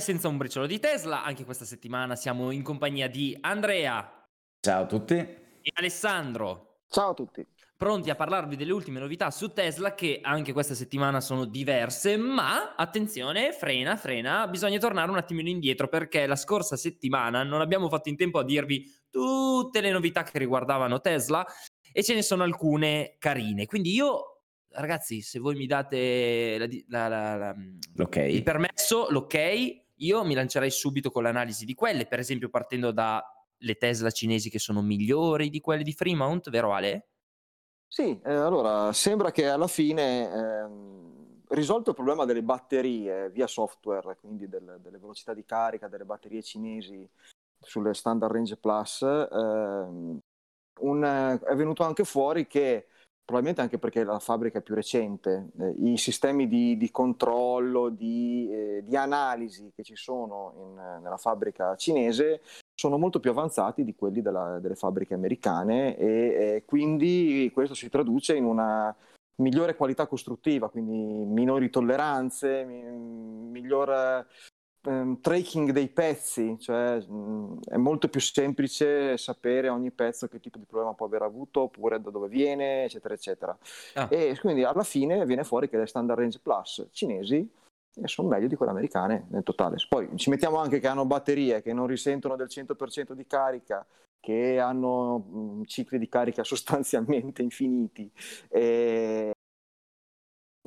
senza un briciolo di Tesla, anche questa settimana siamo in compagnia di Andrea. Ciao a tutti. E Alessandro. Ciao a tutti. Pronti a parlarvi delle ultime novità su Tesla che anche questa settimana sono diverse, ma attenzione, frena, frena, bisogna tornare un attimino indietro perché la scorsa settimana non abbiamo fatto in tempo a dirvi tutte le novità che riguardavano Tesla e ce ne sono alcune carine. Quindi io ragazzi, se voi mi date la, la, la, okay. il permesso, l'ok, io mi lancerei subito con l'analisi di quelle, per esempio partendo dalle Tesla cinesi che sono migliori di quelle di Fremont, vero Ale? Sì, eh, allora sembra che alla fine, ehm, risolto il problema delle batterie via software, quindi del, delle velocità di carica delle batterie cinesi sulle standard range plus, ehm, un, è venuto anche fuori che probabilmente anche perché la fabbrica è più recente, eh, i sistemi di, di controllo, di, eh, di, analisi che ci sono in, nella fabbrica cinese sono molto più avanzati di quelli della, delle fabbriche americane e, e quindi questo si traduce in una migliore qualità costruttiva, quindi minori tolleranze, miglior um, tracking dei pezzi, cioè mh, è molto più semplice sapere ogni pezzo che tipo di problema può aver avuto oppure da dove viene, eccetera, eccetera. Ah. E quindi alla fine viene fuori che le standard range plus cinesi sono meglio di quelle americane nel totale. Poi ci mettiamo anche che hanno batterie che non risentono del 100% di carica, che hanno mh, cicli di carica sostanzialmente infiniti. E...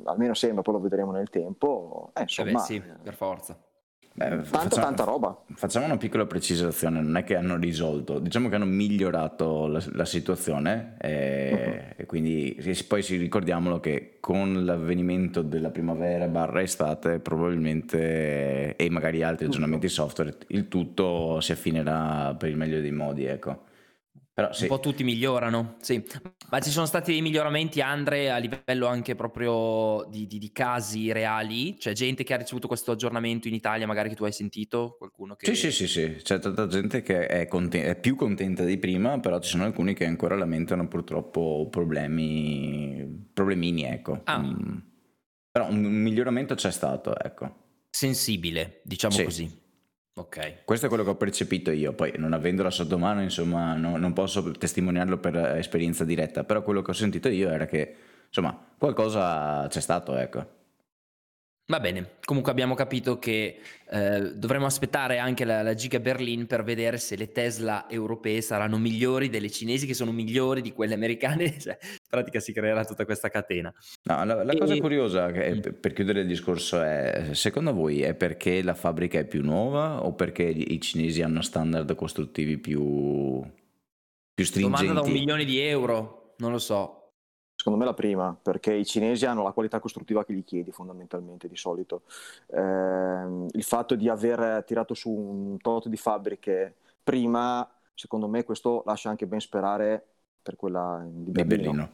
Almeno sembra, poi lo vedremo nel tempo. Eh, insomma, eh beh, sì, per forza. Beh, tanta, facciamo, tanta roba. Facciamo una piccola precisazione, non è che hanno risolto, diciamo che hanno migliorato la, la situazione e, uh-huh. e, quindi poi si ricordiamolo che con l'avvenimento della primavera barra estate probabilmente e magari altri aggiornamenti software il tutto si affinerà per il meglio dei modi, ecco. Però, sì. Un po' tutti migliorano, sì. Ma ci sono stati dei miglioramenti, Andre, a livello anche proprio di, di, di, casi reali? C'è gente che ha ricevuto questo aggiornamento in Italia, magari che tu hai sentito? Qualcuno che... Sì, sì, sì, sì. C'è tanta gente che è, conten- è, più contenta di prima, però ci sono alcuni che ancora lamentano purtroppo problemi, problemini, ecco. Ah. Mm. Però un miglioramento c'è stato, ecco. Sensibile, diciamo sì. così. Ok. Questo è quello che ho percepito io, poi non avendola sotto mano, insomma, no, non posso testimoniarlo per esperienza diretta, però quello che ho sentito io era che, insomma, qualcosa c'è stato, ecco. Va bene, comunque abbiamo capito che eh, dovremo aspettare anche la, la, Giga Berlin per vedere se le Tesla europee saranno migliori delle cinesi che sono migliori di quelle americane, cioè, in pratica si creerà tutta questa catena. No, la, la e... cosa curiosa, che, mm. per chiudere il discorso, è secondo voi è perché la fabbrica è più nuova o perché i cinesi hanno standard costruttivi più, più stringenti? Domanda da un milione di euro, non lo so. Secondo me la prima, perché i cinesi hanno la qualità costruttiva che gli chiedi fondamentalmente di solito. Eh, il fatto di aver tirato su un tot di fabbriche prima, secondo me questo lascia anche ben sperare per quella di Berlino. Berlino.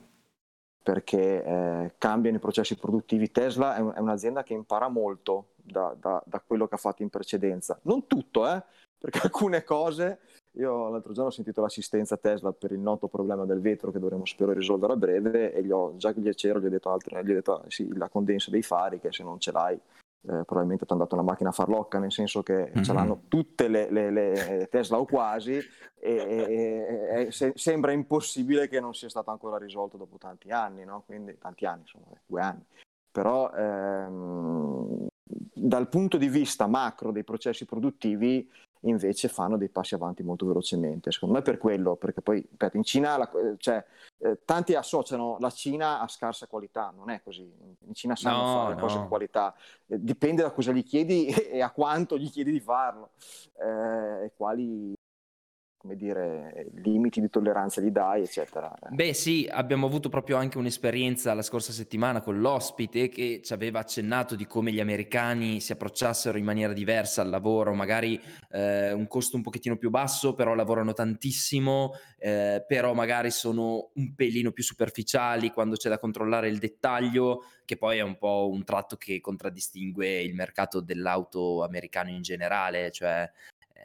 Perché eh, cambiano i processi produttivi. Tesla è, è, un'azienda che impara molto da, da, da, quello che ha fatto in precedenza. Non tutto, eh, perché alcune cose io l'altro giorno ho sentito l'assistenza Tesla per il noto problema del vetro che dovremo spero risolvere a breve e gli ho, già che gli c'ero gli ho detto, altre, gli ho detto sì, la condensa dei fari che se non ce l'hai eh, probabilmente ti hanno dato una macchina farlocca nel senso che mm-hmm. ce l'hanno tutte le, le, le, Tesla o quasi e, e, e se, sembra impossibile che non sia stato ancora risolto dopo tanti anni, no? quindi tanti anni, insomma, due anni. Però ehm, dal punto di vista macro dei processi produttivi invece fanno dei passi avanti molto velocemente. Secondo me per quello, perché poi ripeto, in Cina la, cioè, eh, tanti associano la Cina a scarsa qualità, non è così. In Cina sanno no, fare no. cose di qualità, eh, dipende da cosa gli chiedi e a quanto gli chiedi di farlo eh, e quali come dire, limiti di tolleranza gli dai, eccetera. Beh, sì, abbiamo avuto proprio anche un'esperienza la scorsa settimana con l'ospite che ci aveva accennato di come gli americani si approcciassero in maniera diversa al lavoro, magari eh, un costo un pochettino più basso, però lavorano tantissimo, eh, però magari sono un pelino più superficiali quando c'è da controllare il dettaglio, che poi è un po' un tratto che contraddistingue il mercato dell'auto americano in generale, cioè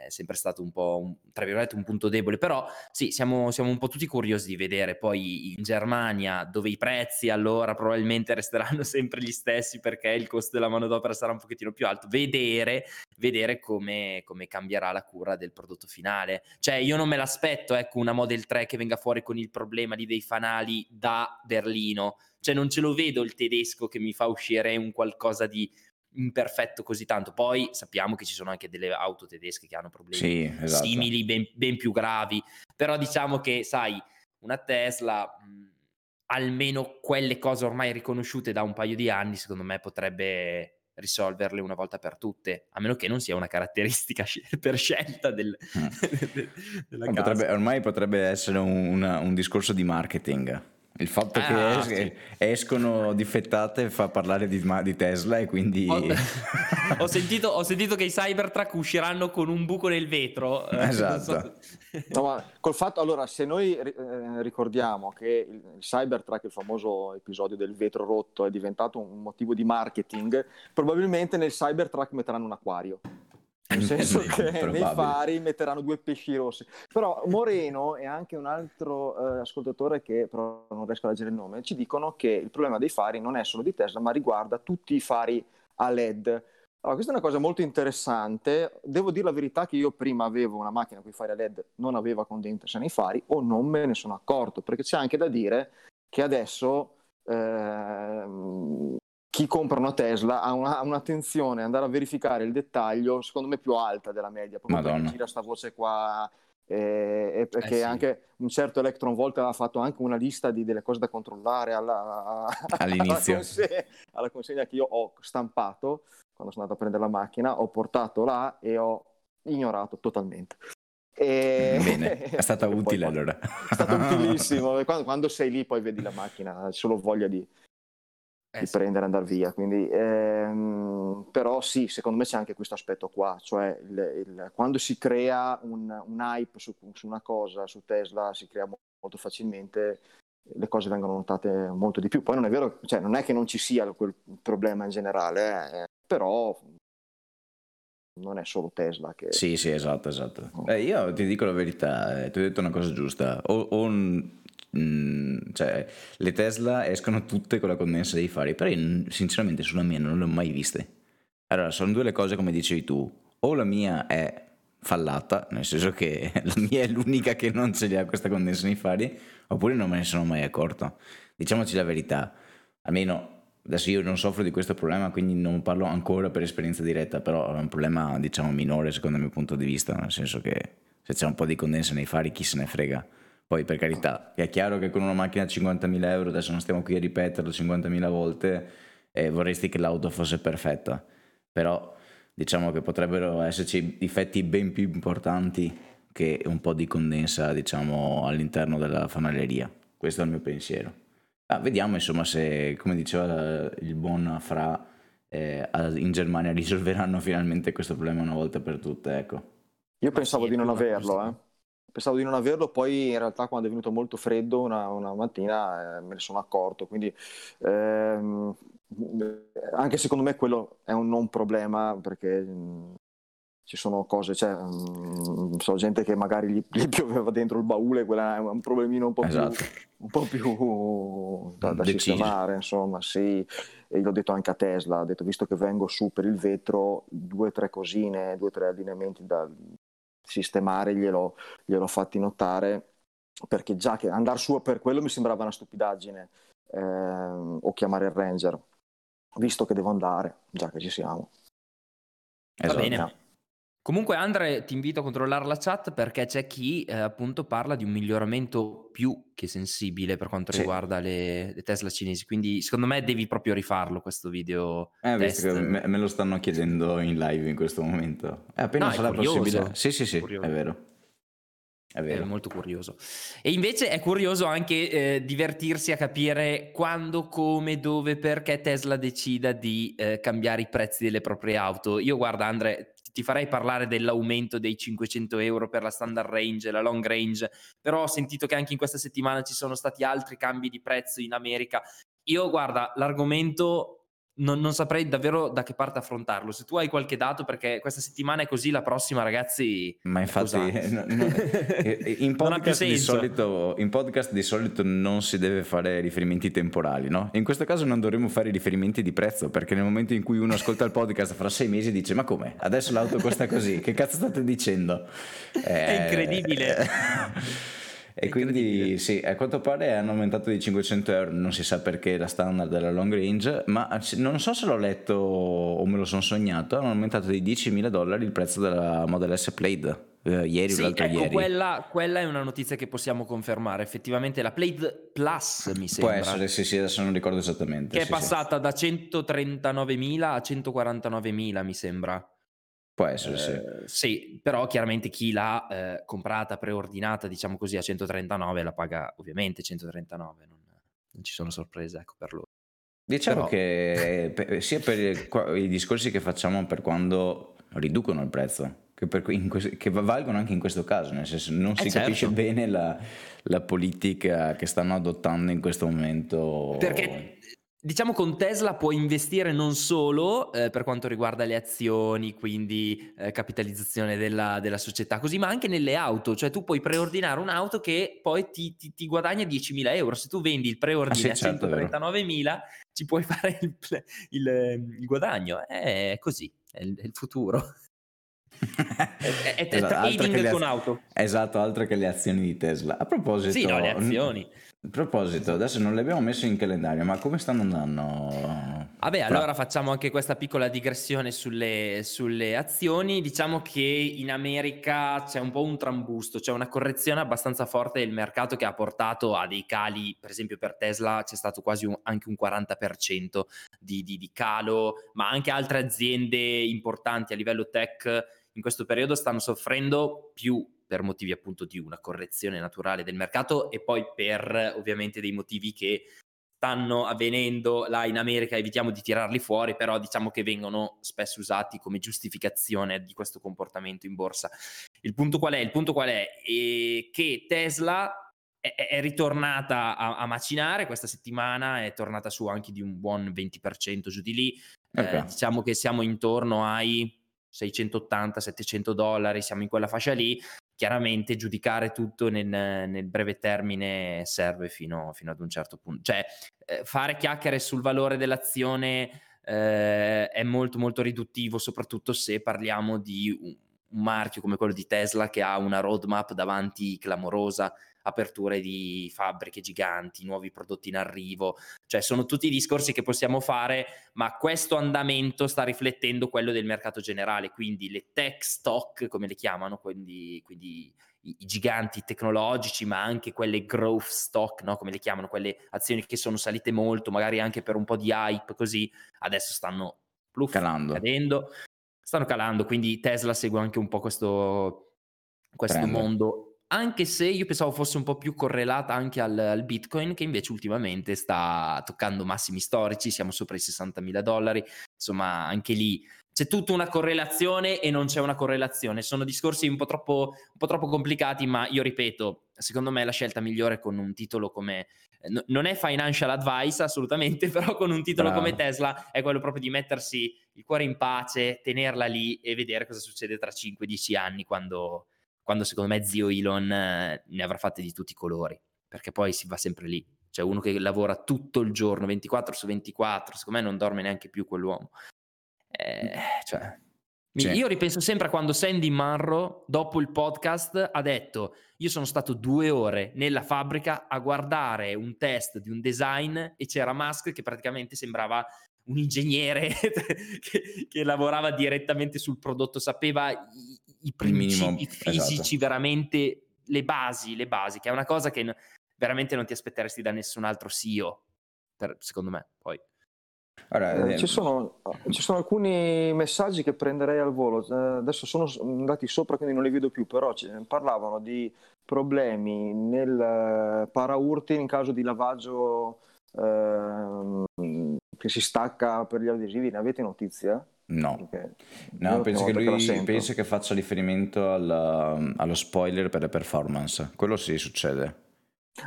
sempre stato un po', un, tra virgolette, un punto debole, però sì, siamo, siamo, un po' tutti curiosi di vedere. Poi in Germania dove i prezzi allora probabilmente resteranno sempre gli stessi perché il costo della manodopera sarà un pochettino più alto, vedere, vedere come, come cambierà la cura del prodotto finale. Cioè io non me l'aspetto, ecco, una Model 3 che venga fuori con il problema di dei fanali da Berlino, cioè non ce lo vedo il tedesco che mi fa uscire un qualcosa di imperfetto così tanto. Poi sappiamo che ci sono anche delle auto tedesche che hanno problemi sì, esatto. simili, ben, ben, più gravi, però diciamo che, sai, una Tesla, mh, almeno quelle cose ormai riconosciute da un paio di anni, secondo me potrebbe risolverle una volta per tutte, a meno che non sia una caratteristica per scelta del, mm. della potrebbe, Ormai potrebbe essere un, una, un discorso di marketing il fatto ah, che es- sì. escono difettate fa parlare di, di Tesla e quindi... Ho, ho, sentito, ho, sentito, che i Cybertruck usciranno con un buco nel vetro. Eh, esatto. no, ma col fatto, allora, se noi eh, ricordiamo che il, il Cybertruck, il famoso episodio del vetro rotto, è diventato un motivo di marketing, probabilmente nel Cybertruck metteranno un acquario. Nel senso che nei fari metteranno due pesci rossi. Però Moreno e anche un altro eh, ascoltatore che però non riesco a leggere il nome, ci dicono che il problema dei fari non è solo di Tesla, ma riguarda tutti i fari a LED. Allora, questa è una cosa molto interessante. Devo dire la verità che io prima avevo una macchina con i fari a LED, non aveva condensa nei fari o non me ne sono accorto, perché c'è anche da dire che adesso eh, chi compra una Tesla ha, una, un'attenzione ad andare a verificare il dettaglio, secondo me, più alta della media. Proprio Madonna. perché gira sta voce qua. Eh, e perché eh sì. anche un certo Electron Volt aveva fatto anche una lista di, delle cose da controllare alla, all'inizio alla consegna, alla consegna che io ho stampato quando sono andato a prendere la macchina, ho portato là e ho ignorato totalmente. E... Bene, è stata utile poi, allora. È stato utilissimo. Quando, quando, sei lì poi vedi la macchina, hai solo voglia di, eh, di sì. prendere e andare via. Quindi, ehm, però sì, secondo me c'è anche questo aspetto qua, cioè il, il, quando si crea un, un hype su, su, una cosa, su Tesla, si crea molto facilmente, le cose vengono notate molto di più. Poi non è vero, cioè non è che non ci sia quel problema in generale, eh, però non è solo Tesla che... Sì, sì, esatto, esatto. Eh, io ti dico la verità, eh, ti ho detto una cosa giusta. O, o Mm, cioè, le Tesla escono tutte con la condensa dei fari, però io, sinceramente sulla mia non le ho mai viste. Allora, sono due le cose come dicevi tu, o la mia è fallata, nel senso che la mia è l'unica che non ce li ha questa condensa nei fari, oppure non me ne sono mai accorto. Diciamoci la verità, almeno adesso io non soffro di questo problema, quindi non parlo ancora per esperienza diretta, però è un problema diciamo minore secondo il mio punto di vista, nel senso che se c'è un po' di condensa nei fari chi se ne frega poi per carità, è chiaro che con una macchina a 50.000 euro, adesso non stiamo qui a ripeterlo 50.000 volte, eh, vorresti che l'auto fosse perfetta, però diciamo che potrebbero esserci difetti ben più importanti che un po' di condensa diciamo all'interno della fanaleria. Questo è il mio pensiero. Ah, vediamo insomma se, come diceva il buon Fra, eh, in Germania risolveranno finalmente questo problema una volta per tutte. Ecco. Io pensavo sì, di non averlo, eh pensavo di non averlo, poi in realtà quando è venuto molto freddo una, una mattina eh, me ne sono accorto, quindi ehm, anche secondo me quello è un non problema perché mh, mm, ci sono cose, cioè, mh, mm, so gente che magari gli, gli, pioveva dentro il baule, quello è un problemino un po' esatto. più, un po più da, da sistemare, insomma, sì. E l'ho detto anche a Tesla, ho detto visto che vengo su per il vetro, due o tre cosine, due o tre allineamenti da, sistemare, glielo, gliel'ho fatti notare, perché già che andare su per quello mi sembrava una stupidaggine, ehm, o chiamare il ranger, visto che devo andare, già che ci siamo. Esatto. Va bene. Comunque Andre ti invito a controllare la chat perché c'è chi eh, appunto parla di un miglioramento più che sensibile per quanto sì. riguarda le, le, Tesla cinesi, quindi secondo me devi proprio rifarlo questo video. Eh, visto che me, me, lo stanno chiedendo in live in questo momento. È appena no, sarà possibile. Sì, sì, sì, è vero. È, vero. è molto curioso. E invece è curioso anche eh, divertirsi a capire quando, come, dove, perché Tesla decida di eh, cambiare i prezzi delle proprie auto. Io guarda Andre, ti farei parlare dell'aumento dei 500 euro per la standard range la long range, però ho sentito che anche in questa settimana ci sono stati altri cambi di prezzo in America. Io guarda, l'argomento non, non, saprei davvero da che parte affrontarlo. Se tu hai qualche dato, perché questa settimana è così, la prossima, ragazzi. Ma infatti, no, no, in, podcast di solito, in podcast di solito non si deve fare riferimenti temporali, no? In questo caso non dovremmo fare riferimenti di prezzo, perché nel momento in cui uno ascolta il podcast fra sei mesi dice: Ma come? Adesso l'auto costa così? Che cazzo state dicendo? È incredibile. E quindi sì, a quanto pare hanno aumentato di 500 euro, non si sa perché la standard della long range, ma non so se l'ho letto o me lo sono sognato, hanno aumentato di 10.000 dollari il prezzo della Model S Plaid. Eh, ieri sì, o l'altro ecco, ieri. Quella, quella, è una notizia che possiamo confermare. Effettivamente la Plaid Plus mi sembra. Può essere, sì, sì, adesso non ricordo esattamente. Che sì, è passata sì. da 139.000 a 149.000, mi sembra. Può essere, eh, sì. Sì, però chiaramente chi l'ha eh, comprata, preordinata, diciamo così, a 139 la paga ovviamente 139, non, non ci sono sorprese ecco, per loro. Diciamo però... che sia per i discorsi che facciamo per quando riducono il prezzo, che, questo, che, valgono anche in questo caso, nel senso non si eh certo. capisce bene la, la, politica che stanno adottando in questo momento. Perché Diciamo con Tesla puoi investire non solo eh, per quanto riguarda le azioni, quindi eh, capitalizzazione della, della, società, così, ma anche nelle auto. Cioè tu puoi preordinare un'auto che poi ti, ti, ti guadagna 10.000 euro. Se tu vendi il preordine ah, sì, certo, a 139.000 ci puoi fare il, il, il guadagno. È così, è il, è il futuro. è, è, esatto, trading con auto. Esatto, altro che le azioni di Tesla. A proposito... Sì, no, le azioni. A proposito, adesso non le abbiamo messe in calendario, ma come stanno andando? Vabbè, allora facciamo anche questa piccola digressione sulle, sulle, azioni. Diciamo che in America c'è un po' un trambusto, c'è una correzione abbastanza forte del mercato che ha portato a dei cali, per esempio per Tesla c'è stato quasi un, anche un 40% di, di, di calo, ma anche altre aziende importanti a livello tech in questo periodo stanno soffrendo più per motivi appunto di una correzione naturale del mercato e poi per ovviamente dei motivi che stanno avvenendo là in America, evitiamo di tirarli fuori, però diciamo che vengono spesso usati come giustificazione di questo comportamento in borsa. Il punto qual è? Il punto qual è? è che Tesla è, è ritornata a, a, macinare questa settimana, è tornata su anche di un buon 20% giù di lì. Okay. Eh, diciamo che siamo intorno ai 680-700 dollari, siamo in quella fascia lì chiaramente giudicare tutto nel, nel breve termine serve fino, fino, ad un certo punto. Cioè, eh, fare chiacchiere sul valore dell'azione eh, è molto molto riduttivo, soprattutto se parliamo di un, un marchio come quello di Tesla che ha una roadmap davanti clamorosa aperture di fabbriche giganti, nuovi prodotti in arrivo, cioè sono tutti discorsi che possiamo fare, ma questo andamento sta riflettendo quello del mercato generale, quindi le tech stock, come le chiamano, quindi, quindi i, i, giganti tecnologici, ma anche quelle growth stock, no? come le chiamano, quelle azioni che sono salite molto, magari anche per un po' di hype, così adesso stanno pluff, calando. cadendo, stanno calando, quindi Tesla segue anche un po' questo, questo mondo anche se io pensavo fosse un po' più correlata anche al, al, Bitcoin, che invece ultimamente sta toccando massimi storici, siamo sopra i 60 mila dollari, insomma anche lì c'è tutta una correlazione e non c'è una correlazione, sono discorsi un po' troppo, un po troppo complicati, ma io ripeto, secondo me la scelta migliore con un titolo come, no, non è financial advice assolutamente, però con un titolo Bravo. come Tesla è quello proprio di mettersi il cuore in pace, tenerla lì e vedere cosa succede tra 5-10 anni quando quando secondo me zio Elon eh, ne avrà fatte di tutti i colori, perché poi si va sempre lì. Cioè uno che lavora tutto il giorno, 24 su 24, secondo me non dorme neanche più quell'uomo. Eh, cioè, cioè. Io ripenso sempre a quando Sandy Marro, dopo il podcast, ha detto: Io sono stato due ore nella fabbrica a guardare un test di un design e c'era Musk che praticamente sembrava un ingegnere che, che, lavorava direttamente sul prodotto, sapeva i, i principi minimo, fisici, esatto. veramente le basi, le basi, che è una cosa che veramente non ti aspetteresti da nessun altro CEO, per, secondo me. Poi. Ora, eh, ci, sono, ci, sono, alcuni messaggi che prenderei al volo, eh, adesso sono andati sopra quindi non li vedo più, però parlavano di problemi nel eh, paraurti in caso di lavaggio eh, che si stacca per gli adesivi, ne avete notizia? No, no penso, che lui, penso che faccia riferimento alla, allo spoiler per le performance, quello sì succede.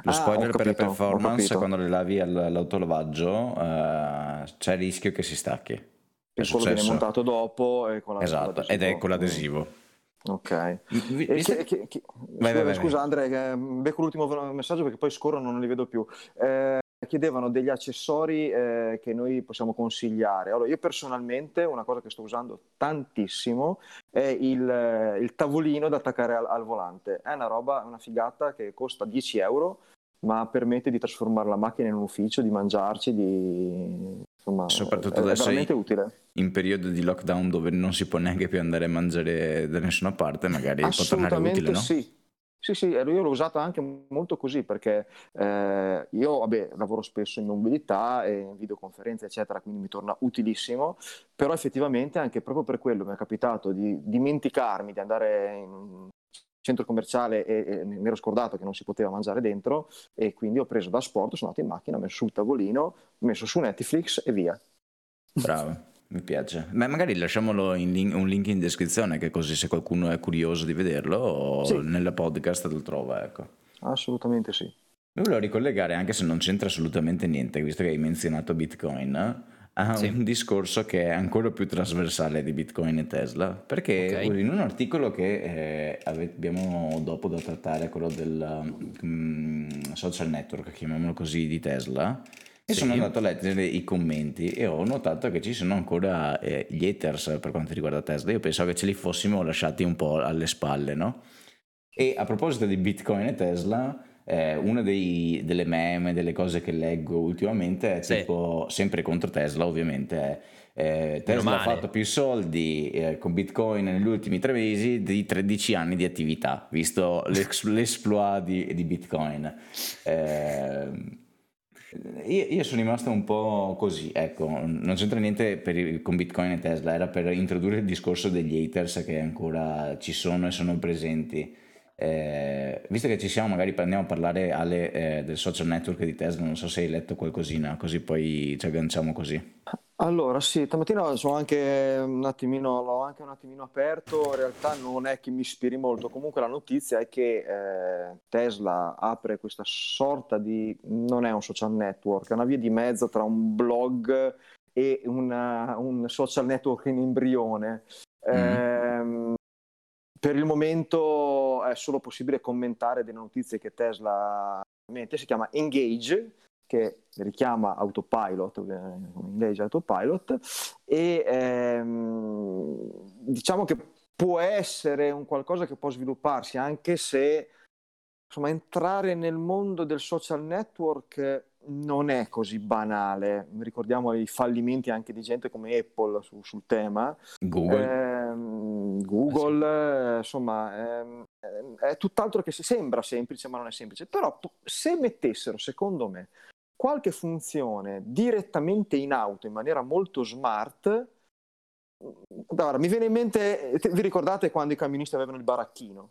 Lo Ah, spoiler ho per le capito, performance, capito. quando le lavi all- all'autolavaggio, eh, c'è il rischio che si stacchi. È E quello viene montato dopo e con la- con Esatto, ed è con l'adesivo. Ok. E che- che- che- Vai, scusa, vai, vai, scusa, Andrea, che becco l'ultimo messaggio perché poi scorrono non li vedo più. Eh, chiedevano degli accessori eh, che noi possiamo consigliare. Allora, io personalmente una cosa che sto usando tantissimo è il, eh, il tavolino da attaccare al, al volante. È una roba, una figata che costa 10 euro, ma permette di trasformare la macchina in un ufficio, di mangiarci, di... insomma, Soprattutto è, è adesso veramente i- utile. in periodo di lockdown dove non si può neanche più andare a mangiare da nessuna parte, magari può tornare utile, no? sì. Sì, sì, io l'ho usato anche molto così perché eh, io vabbè, lavoro spesso in mobilità e in videoconferenze, eccetera, quindi mi torna utilissimo, però effettivamente anche proprio per quello mi è capitato di dimenticarmi di andare in un centro commerciale e, e mi ero scordato che non si poteva mangiare dentro e quindi ho preso da sport, sono andato in macchina, ho messo sul tavolino, ho messo su Netflix e via. Bravo, mi piace. Ma magari lasciamolo in link- un link in descrizione, che così se qualcuno è curioso di vederlo, Sì. nella podcast lo trova, ecco. Assolutamente sì. Mi volevo ricollegare, anche se non c'entra assolutamente niente, visto che hai menzionato Bitcoin, a Sì. un discorso che è ancora più trasversale di Bitcoin e Tesla, perché Ok. in un articolo che eh, abbiamo dopo da trattare, quello del mm, social network, chiamiamolo così, di Tesla, e Sì. sono andato a leggere i commenti e ho notato che ci sono ancora eh, gli haters per quanto riguarda Tesla. Io pensavo che ce li fossimo lasciati un po' alle spalle, no? E a proposito di Bitcoin e Tesla, eh, una dei- delle meme, delle cose che leggo ultimamente è Sì. tipo, sempre contro Tesla ovviamente, è eh, Tesla ha fatto più soldi eh, con Bitcoin negli ultimi tre mesi di 13 anni di attività, visto l'ex- l'esploit di, di Bitcoin. Eh, io, io sono rimasto un po' così, ecco, non c'entra niente per con Bitcoin e Tesla, era per introdurre il discorso degli haters che ancora ci sono e sono presenti. Eh, visto che ci siamo, magari andiamo a parlare Ale, eh, del social network di Tesla, non so se hai letto qualcosina, così poi ci agganciamo così. Allora, sì, stamattina sono anche un attimino, l'ho anche un attimino aperto, in realtà non è che mi ispiri molto, comunque la notizia è che eh, Tesla apre questa sorta di, non è un social network, è una via di mezzo tra un blog e una- un social network in embrione. Ehm, per il momento è solo possibile commentare delle notizie che Tesla mette, si chiama Engage, che richiama Autopilot, eh, Engage Autopilot, e ehm, diciamo che può essere un qualcosa che può svilupparsi, anche se insomma, entrare nel mondo del social network non è così banale. Ricordiamo i fallimenti anche di gente come Apple su- sul tema. Google, Ehm, Google, eh, insomma, ehm, è tutt'altro che si sembra semplice, ma non è semplice. Però se mettessero, secondo me, qualche funzione direttamente in auto in maniera molto smart, allora, mi viene in mente, te- vi ricordate quando i camionisti avevano il baracchino?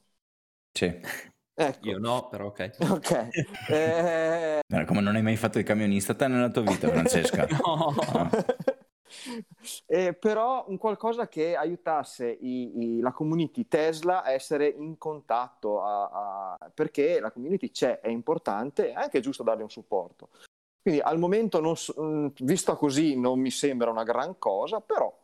sì. Ecco, Io no, però ok. ok. Eh, Come non hai mai fatto il camionista te nella tua vita, Francesca? No. Ah. Eh, però un qualcosa che aiutasse i- i- la community Tesla a essere in contatto, a- a- perché la community c'è, è importante, è anche giusto darle un supporto. Quindi al momento, non so- mh, vista così, non mi sembra una gran cosa, però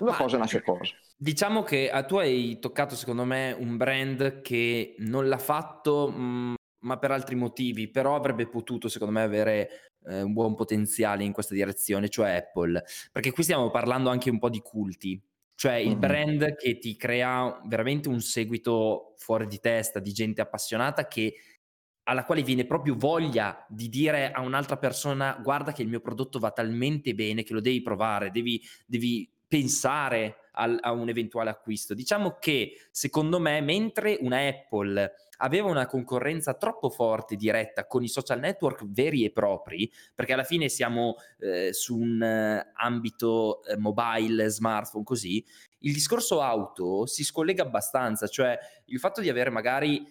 una Ma- cosa nasce cosa. Diciamo che ah, tu hai toccato, secondo me, un brand che non l'ha fatto, mh, ma per altri motivi, però avrebbe potuto, secondo me, avere eh, un buon potenziale in questa direzione, cioè Apple. Perché qui stiamo parlando anche un po' di culti, cioè il Mhm. brand che ti crea veramente un seguito fuori di testa di gente appassionata che alla quale viene proprio voglia di dire a un'altra persona guarda che il mio prodotto va talmente bene che lo devi provare, devi, devi pensare al- a un eventuale acquisto. Diciamo che secondo me mentre una Apple aveva una concorrenza troppo forte diretta con i social network veri e propri, perché alla fine siamo eh, su un eh, ambito eh, mobile, smartphone, così, il discorso auto si scollega abbastanza, cioè il fatto di avere magari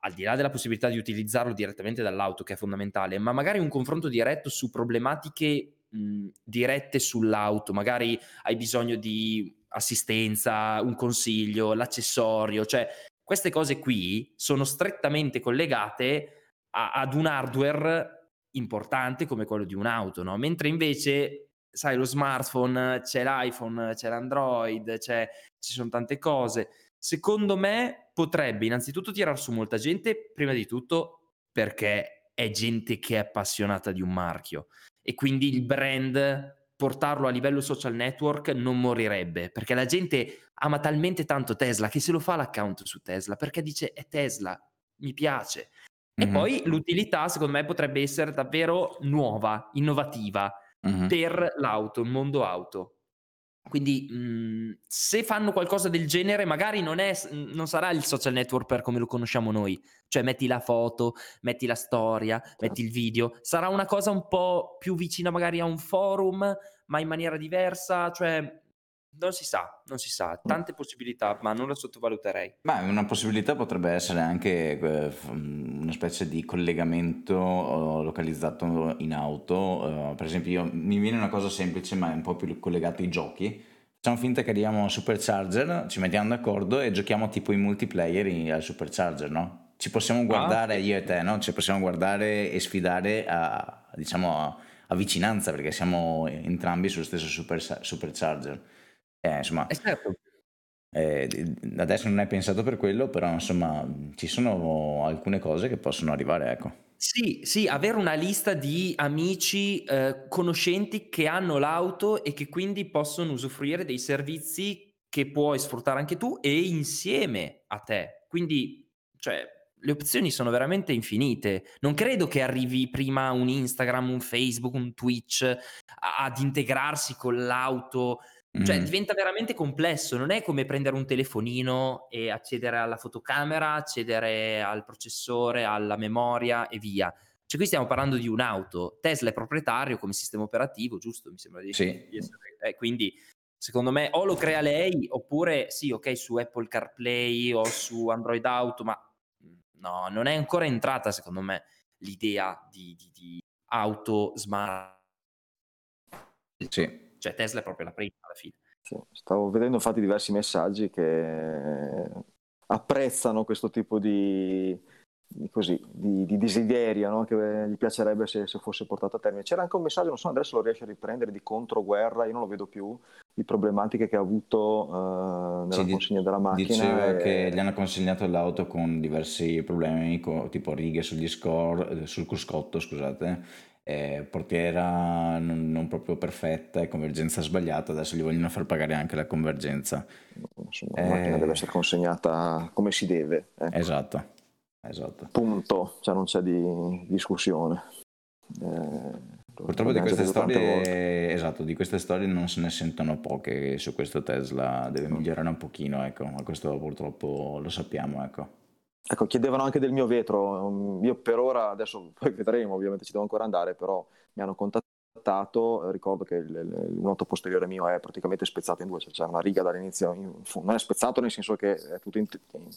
al di là della possibilità di utilizzarlo direttamente dall'auto, che è fondamentale, ma magari un confronto diretto su problematiche mh, dirette sull'auto, magari hai bisogno di assistenza, un consiglio, l'accessorio, cioè queste cose qui sono strettamente collegate a, ad un hardware importante come quello di un'auto, no? Mentre invece, sai, lo smartphone, c'è l'iPhone, c'è l'Android, c'è, ci sono tante cose. Secondo me potrebbe innanzitutto tirare su molta gente, prima di tutto perché è gente che è appassionata di un marchio e quindi il brand portarlo a livello social network non morirebbe perché la gente ama talmente tanto Tesla che se lo fa l'account su Tesla perché dice è Tesla, mi piace. E mm-hmm. poi l'utilità secondo me potrebbe essere davvero nuova, innovativa mm-hmm. per l'auto, il mondo auto. Quindi mh, mhmm, se fanno qualcosa del genere, magari non, è, non, sarà il social network per come lo conosciamo noi, cioè metti la foto, metti la storia, metti il video, sarà una cosa un po' più vicina magari a un forum, ma in maniera diversa, cioè non si sa, non si sa, tante possibilità, ma non la sottovaluterei. Ma una possibilità potrebbe essere anche eh, una specie di collegamento uh, localizzato in auto. Uh, per esempio, io, mi viene una cosa semplice, ma è un po' più collegato ai giochi. Facciamo finta che arriviamo a Supercharger, ci mettiamo d'accordo e giochiamo tipo in multiplayer in, al Supercharger, no? Ci possiamo ah, guardare, ah, io e te, no? Ci possiamo guardare e sfidare a, diciamo, a, a vicinanza, perché siamo entrambi sullo stesso super, Supercharger. Eh, insomma, eh certo. eh, adesso non è pensato per quello, però insomma ci sono alcune cose che possono arrivare, ecco. Sì, sì, avere una lista di amici, eh, conoscenti che hanno l'auto e che quindi possono usufruire dei servizi che puoi sfruttare anche tu e insieme a te. Quindi, cioè, le opzioni sono veramente infinite. Non credo che arrivi prima un Instagram, un Facebook, un Twitch ad integrarsi con l'auto cioè mm. diventa veramente complesso, non è come prendere un telefonino e accedere alla fotocamera, accedere al processore, alla memoria e via. Cioè qui stiamo parlando di un'auto, Tesla è proprietario come sistema operativo, giusto? Mi sembra di, sì. di essere... Eh, quindi secondo me o lo crea lei oppure sì, ok, su Apple CarPlay o su Android Auto, ma no, non è ancora entrata secondo me l'idea di, di, di auto smart. Sì cioè Tesla è proprio la prima alla fine. Sì, stavo vedendo infatti diversi messaggi che apprezzano questo tipo di, di, così, di, di desiderio no? che gli piacerebbe se, se, fosse portato a termine. C'era anche un messaggio, non so adesso lo riesce a riprendere, di controguerra, io non lo vedo più, di problematiche che ha avuto uh, nella sì, consegna della macchina. Diceva e... che gli hanno consegnato l'auto con diversi problemi, tipo righe sugli score, sul cruscotto, scusate, eh, portiera non, non, proprio perfetta e convergenza sbagliata, adesso gli vogliono far pagare anche la convergenza. Insomma, la macchina deve essere consegnata come si deve. Ecco. Esatto, esatto. Punto, cioè non c'è di discussione. Eh, Purtroppo di queste, storie, esatto, di queste storie non se ne sentono poche su questo Tesla, deve migliorare un pochino, ecco, ma questo purtroppo lo sappiamo, ecco. Ecco, chiedevano anche del mio vetro. Io per ora, adesso poi vedremo, ovviamente ci devo ancora andare, però mi hanno contattato. Ricordo che un auto posteriore mio è praticamente spezzato in due, cioè c'è una riga dall'inizio, non è spezzato nel senso che è in,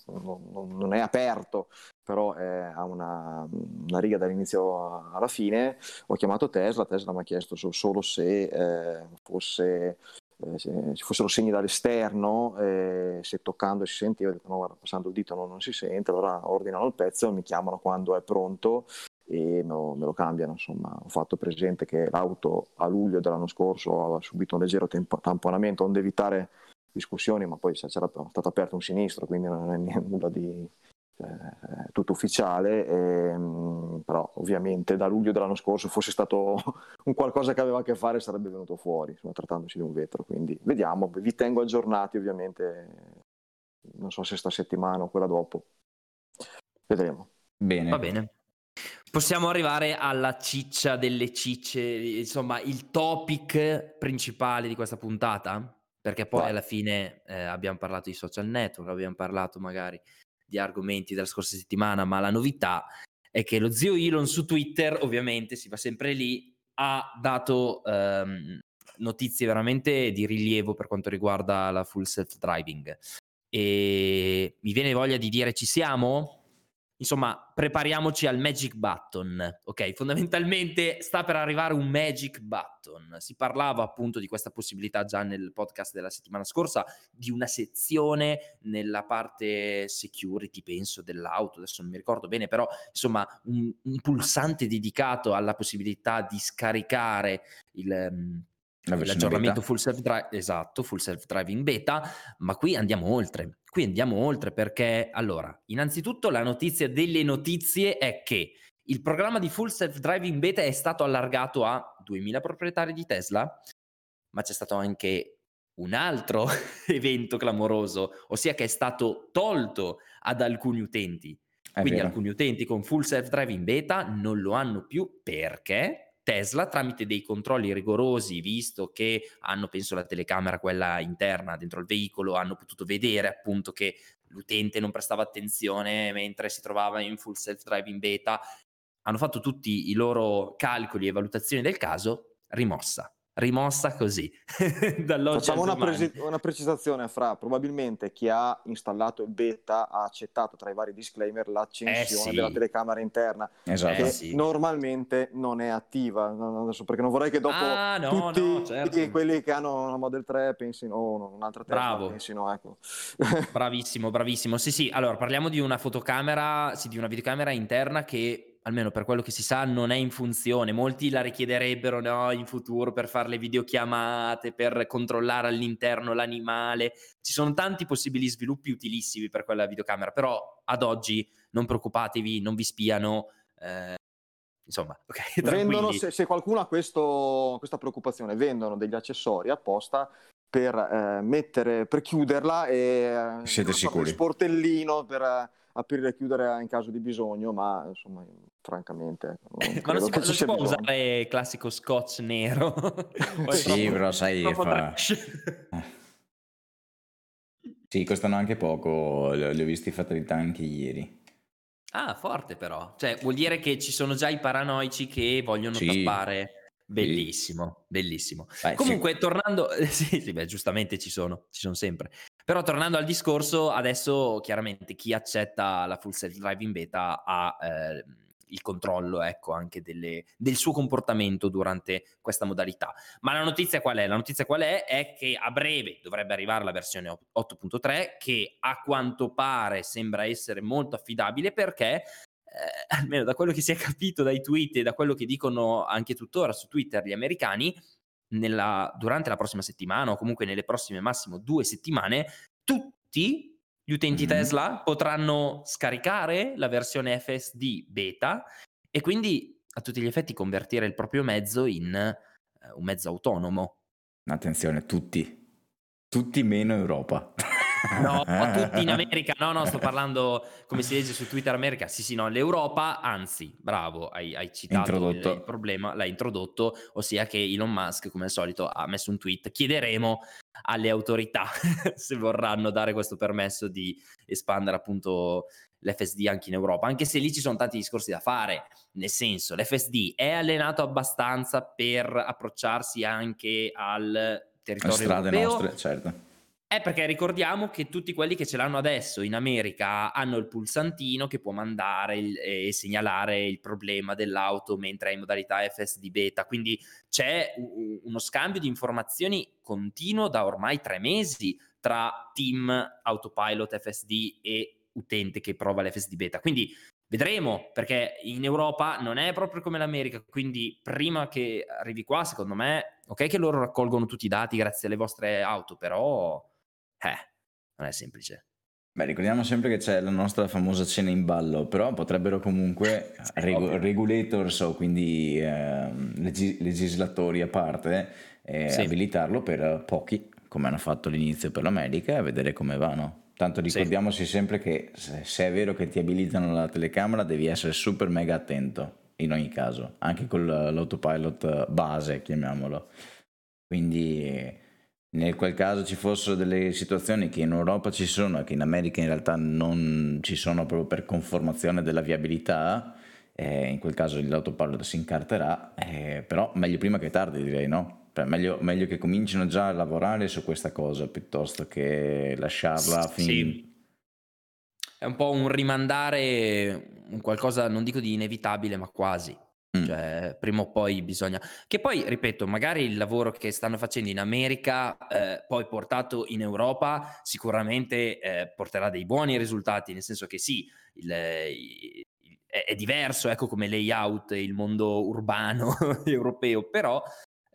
non è aperto, però ha una, una, riga dall'inizio alla fine. Ho chiamato Tesla, Tesla mi ha chiesto solo se eh, fosse eh, ci fossero segni dall'esterno, eh, se toccando si sentiva, ho detto no, guarda, passando il dito no, non si sente, allora ordinano il pezzo, mi chiamano quando è pronto e me lo, me lo, cambiano. Insomma, ho fatto presente che l'auto a luglio dell'anno scorso aveva subito un leggero tempo, tamponamento, onde evitare discussioni, ma poi c'era stato aperto un sinistro, quindi non è nulla di, eh, tutto ufficiale, ehm, però ovviamente da luglio dell'anno scorso fosse stato un qualcosa che aveva a che fare sarebbe venuto fuori, insomma, trattandosi di un vetro, quindi vediamo, vi tengo aggiornati ovviamente, non so se sta settimana o quella dopo, vedremo. Bene. Va bene. Possiamo arrivare alla ciccia delle cicce, insomma il topic principale di questa puntata? Perché poi alla fine eh, abbiamo parlato di social network, abbiamo parlato magari di argomenti della scorsa settimana, ma la novità è che lo zio Elon su Twitter, ovviamente si va sempre lì, ha dato ehm, notizie veramente di rilievo per quanto riguarda la full self driving. E mi viene voglia di dire ci siamo? Insomma, prepariamoci al magic button, ok? Fondamentalmente sta per arrivare un magic button. Si parlava appunto di questa possibilità già nel podcast della settimana scorsa, di una sezione nella parte security, penso, dell'auto, adesso non mi ricordo bene, però insomma un, un pulsante dedicato alla possibilità di scaricare il... Um, l'aggiornamento full self drive esatto full self driving beta ma qui andiamo oltre. Qui andiamo oltre perché allora innanzitutto la notizia delle notizie è che il programma di full self driving beta è stato allargato a 2000 proprietari di Tesla ma c'è stato anche un altro evento clamoroso ossia che è stato tolto ad alcuni utenti. È quindi vero. alcuni utenti con full self driving beta non lo hanno più perché Tesla tramite dei controlli rigorosi, visto che hanno, penso, la telecamera, quella interna dentro il veicolo, hanno potuto vedere appunto che l'utente non prestava attenzione mentre si trovava in full self-driving beta, hanno fatto tutti i loro calcoli e valutazioni del caso, rimossa rimossa così. Facciamo una, presi- una, precisazione fra probabilmente chi ha installato il beta ha accettato tra i vari disclaimer l'accensione eh sì. della telecamera interna esatto. che eh sì. normalmente non è attiva adesso perché non vorrei che dopo ah, no, tutti no, certo. quelli che hanno una Model 3 pensino oh, un'altra Tesla Bravo. pensino ecco bravissimo bravissimo sì sì allora parliamo di una fotocamera sì, di una videocamera interna che almeno per quello che si sa, non è in funzione. Molti la richiederebbero no, in futuro per fare le videochiamate, per controllare all'interno l'animale. Ci sono tanti possibili sviluppi utilissimi per quella videocamera, però ad oggi non preoccupatevi, non vi spiano. Eh, insomma, ok. Vendono, se, se, qualcuno ha questo, questa preoccupazione, vendono degli accessori apposta per eh, mettere, per chiuderla e eh, siete sicuri? sportellino per aprire e chiudere in caso di bisogno, ma insomma, francamente. Non ma non si, può, non si può usare il classico scotch nero. sì, troppo, però sai. Fa... sì, costano anche poco. Li ho visti fatalità anche ieri. Ah, forte però. Cioè, vuol dire che ci sono già i paranoici che vogliono sì. tappare. Bellissimo, bellissimo. Vai, Comunque, sì. tornando, sì, sì, beh, giustamente ci sono, ci sono sempre. Però tornando al discorso, adesso chiaramente chi accetta la full self driving beta ha eh, il controllo ecco, anche delle, del suo comportamento durante questa modalità. Ma la notizia qual è? La notizia qual è? È che a breve dovrebbe arrivare la versione 8.3 che a quanto pare sembra essere molto affidabile perché eh, almeno da quello che si è capito dai tweet e da quello che dicono anche tuttora su Twitter gli americani, nella, durante la prossima settimana o comunque nelle prossime massimo due settimane, tutti gli utenti mm-hmm. Tesla potranno scaricare la versione FSD beta e quindi a tutti gli effetti convertire il proprio mezzo in uh, un mezzo autonomo. Attenzione, tutti. Tutti meno Europa. No, tutti in America. No, no, sto parlando come si legge su Twitter America. Sì, sì, no, l'Europa, anzi, bravo, hai, hai citato il, il, problema, l'hai introdotto, ossia che Elon Musk, come al solito, ha messo un tweet. Chiederemo alle autorità se vorranno dare questo permesso di espandere appunto l'FSD anche in Europa, anche se lì ci sono tanti discorsi da fare, nel senso l'FSD è allenato abbastanza per approcciarsi anche al territorio a strade europeo. nostre, certo è perché ricordiamo che tutti quelli che ce l'hanno adesso in America hanno il pulsantino che può mandare il, e segnalare il problema dell'auto mentre è in modalità FSD beta, quindi c'è uno scambio di informazioni continuo da ormai tre mesi tra team autopilot FSD e utente che prova l'FSD beta. Quindi vedremo perché in Europa non è proprio come l'America, quindi prima che arrivi qua, secondo me, ok che loro raccolgono tutti i dati grazie alle vostre auto, però eh, non è semplice. Beh, ricordiamo sempre che c'è la nostra famosa cena in ballo, però potrebbero comunque regu- regulators o quindi eh, legis- legislatori a parte eh, sì. abilitarlo per pochi, come hanno fatto all'inizio per l'America, e vedere come vanno. Tanto ricordiamoci sì. sempre che se è vero che ti abilitano la telecamera devi essere super mega attento in ogni caso, anche con l'autopilot base, chiamiamolo. Quindi nel qual caso ci fossero delle situazioni che in Europa ci sono e che in America in realtà non ci sono proprio per conformazione della viabilità, eh, in quel caso l'autopilot si incarterà, eh, però meglio prima che tardi direi, no? Cioè, meglio, meglio, che comincino già a lavorare su questa cosa piuttosto che lasciarla fin... Sì. è un po' un rimandare un qualcosa, non dico di inevitabile, ma quasi. Mm. Cioè, prima o poi bisogna. Che poi, ripeto, magari il lavoro che stanno facendo in America, eh, poi portato in Europa, sicuramente eh, porterà dei buoni risultati, nel senso che sì, il, il, è, è, diverso, ecco, come layout il mondo urbano europeo, però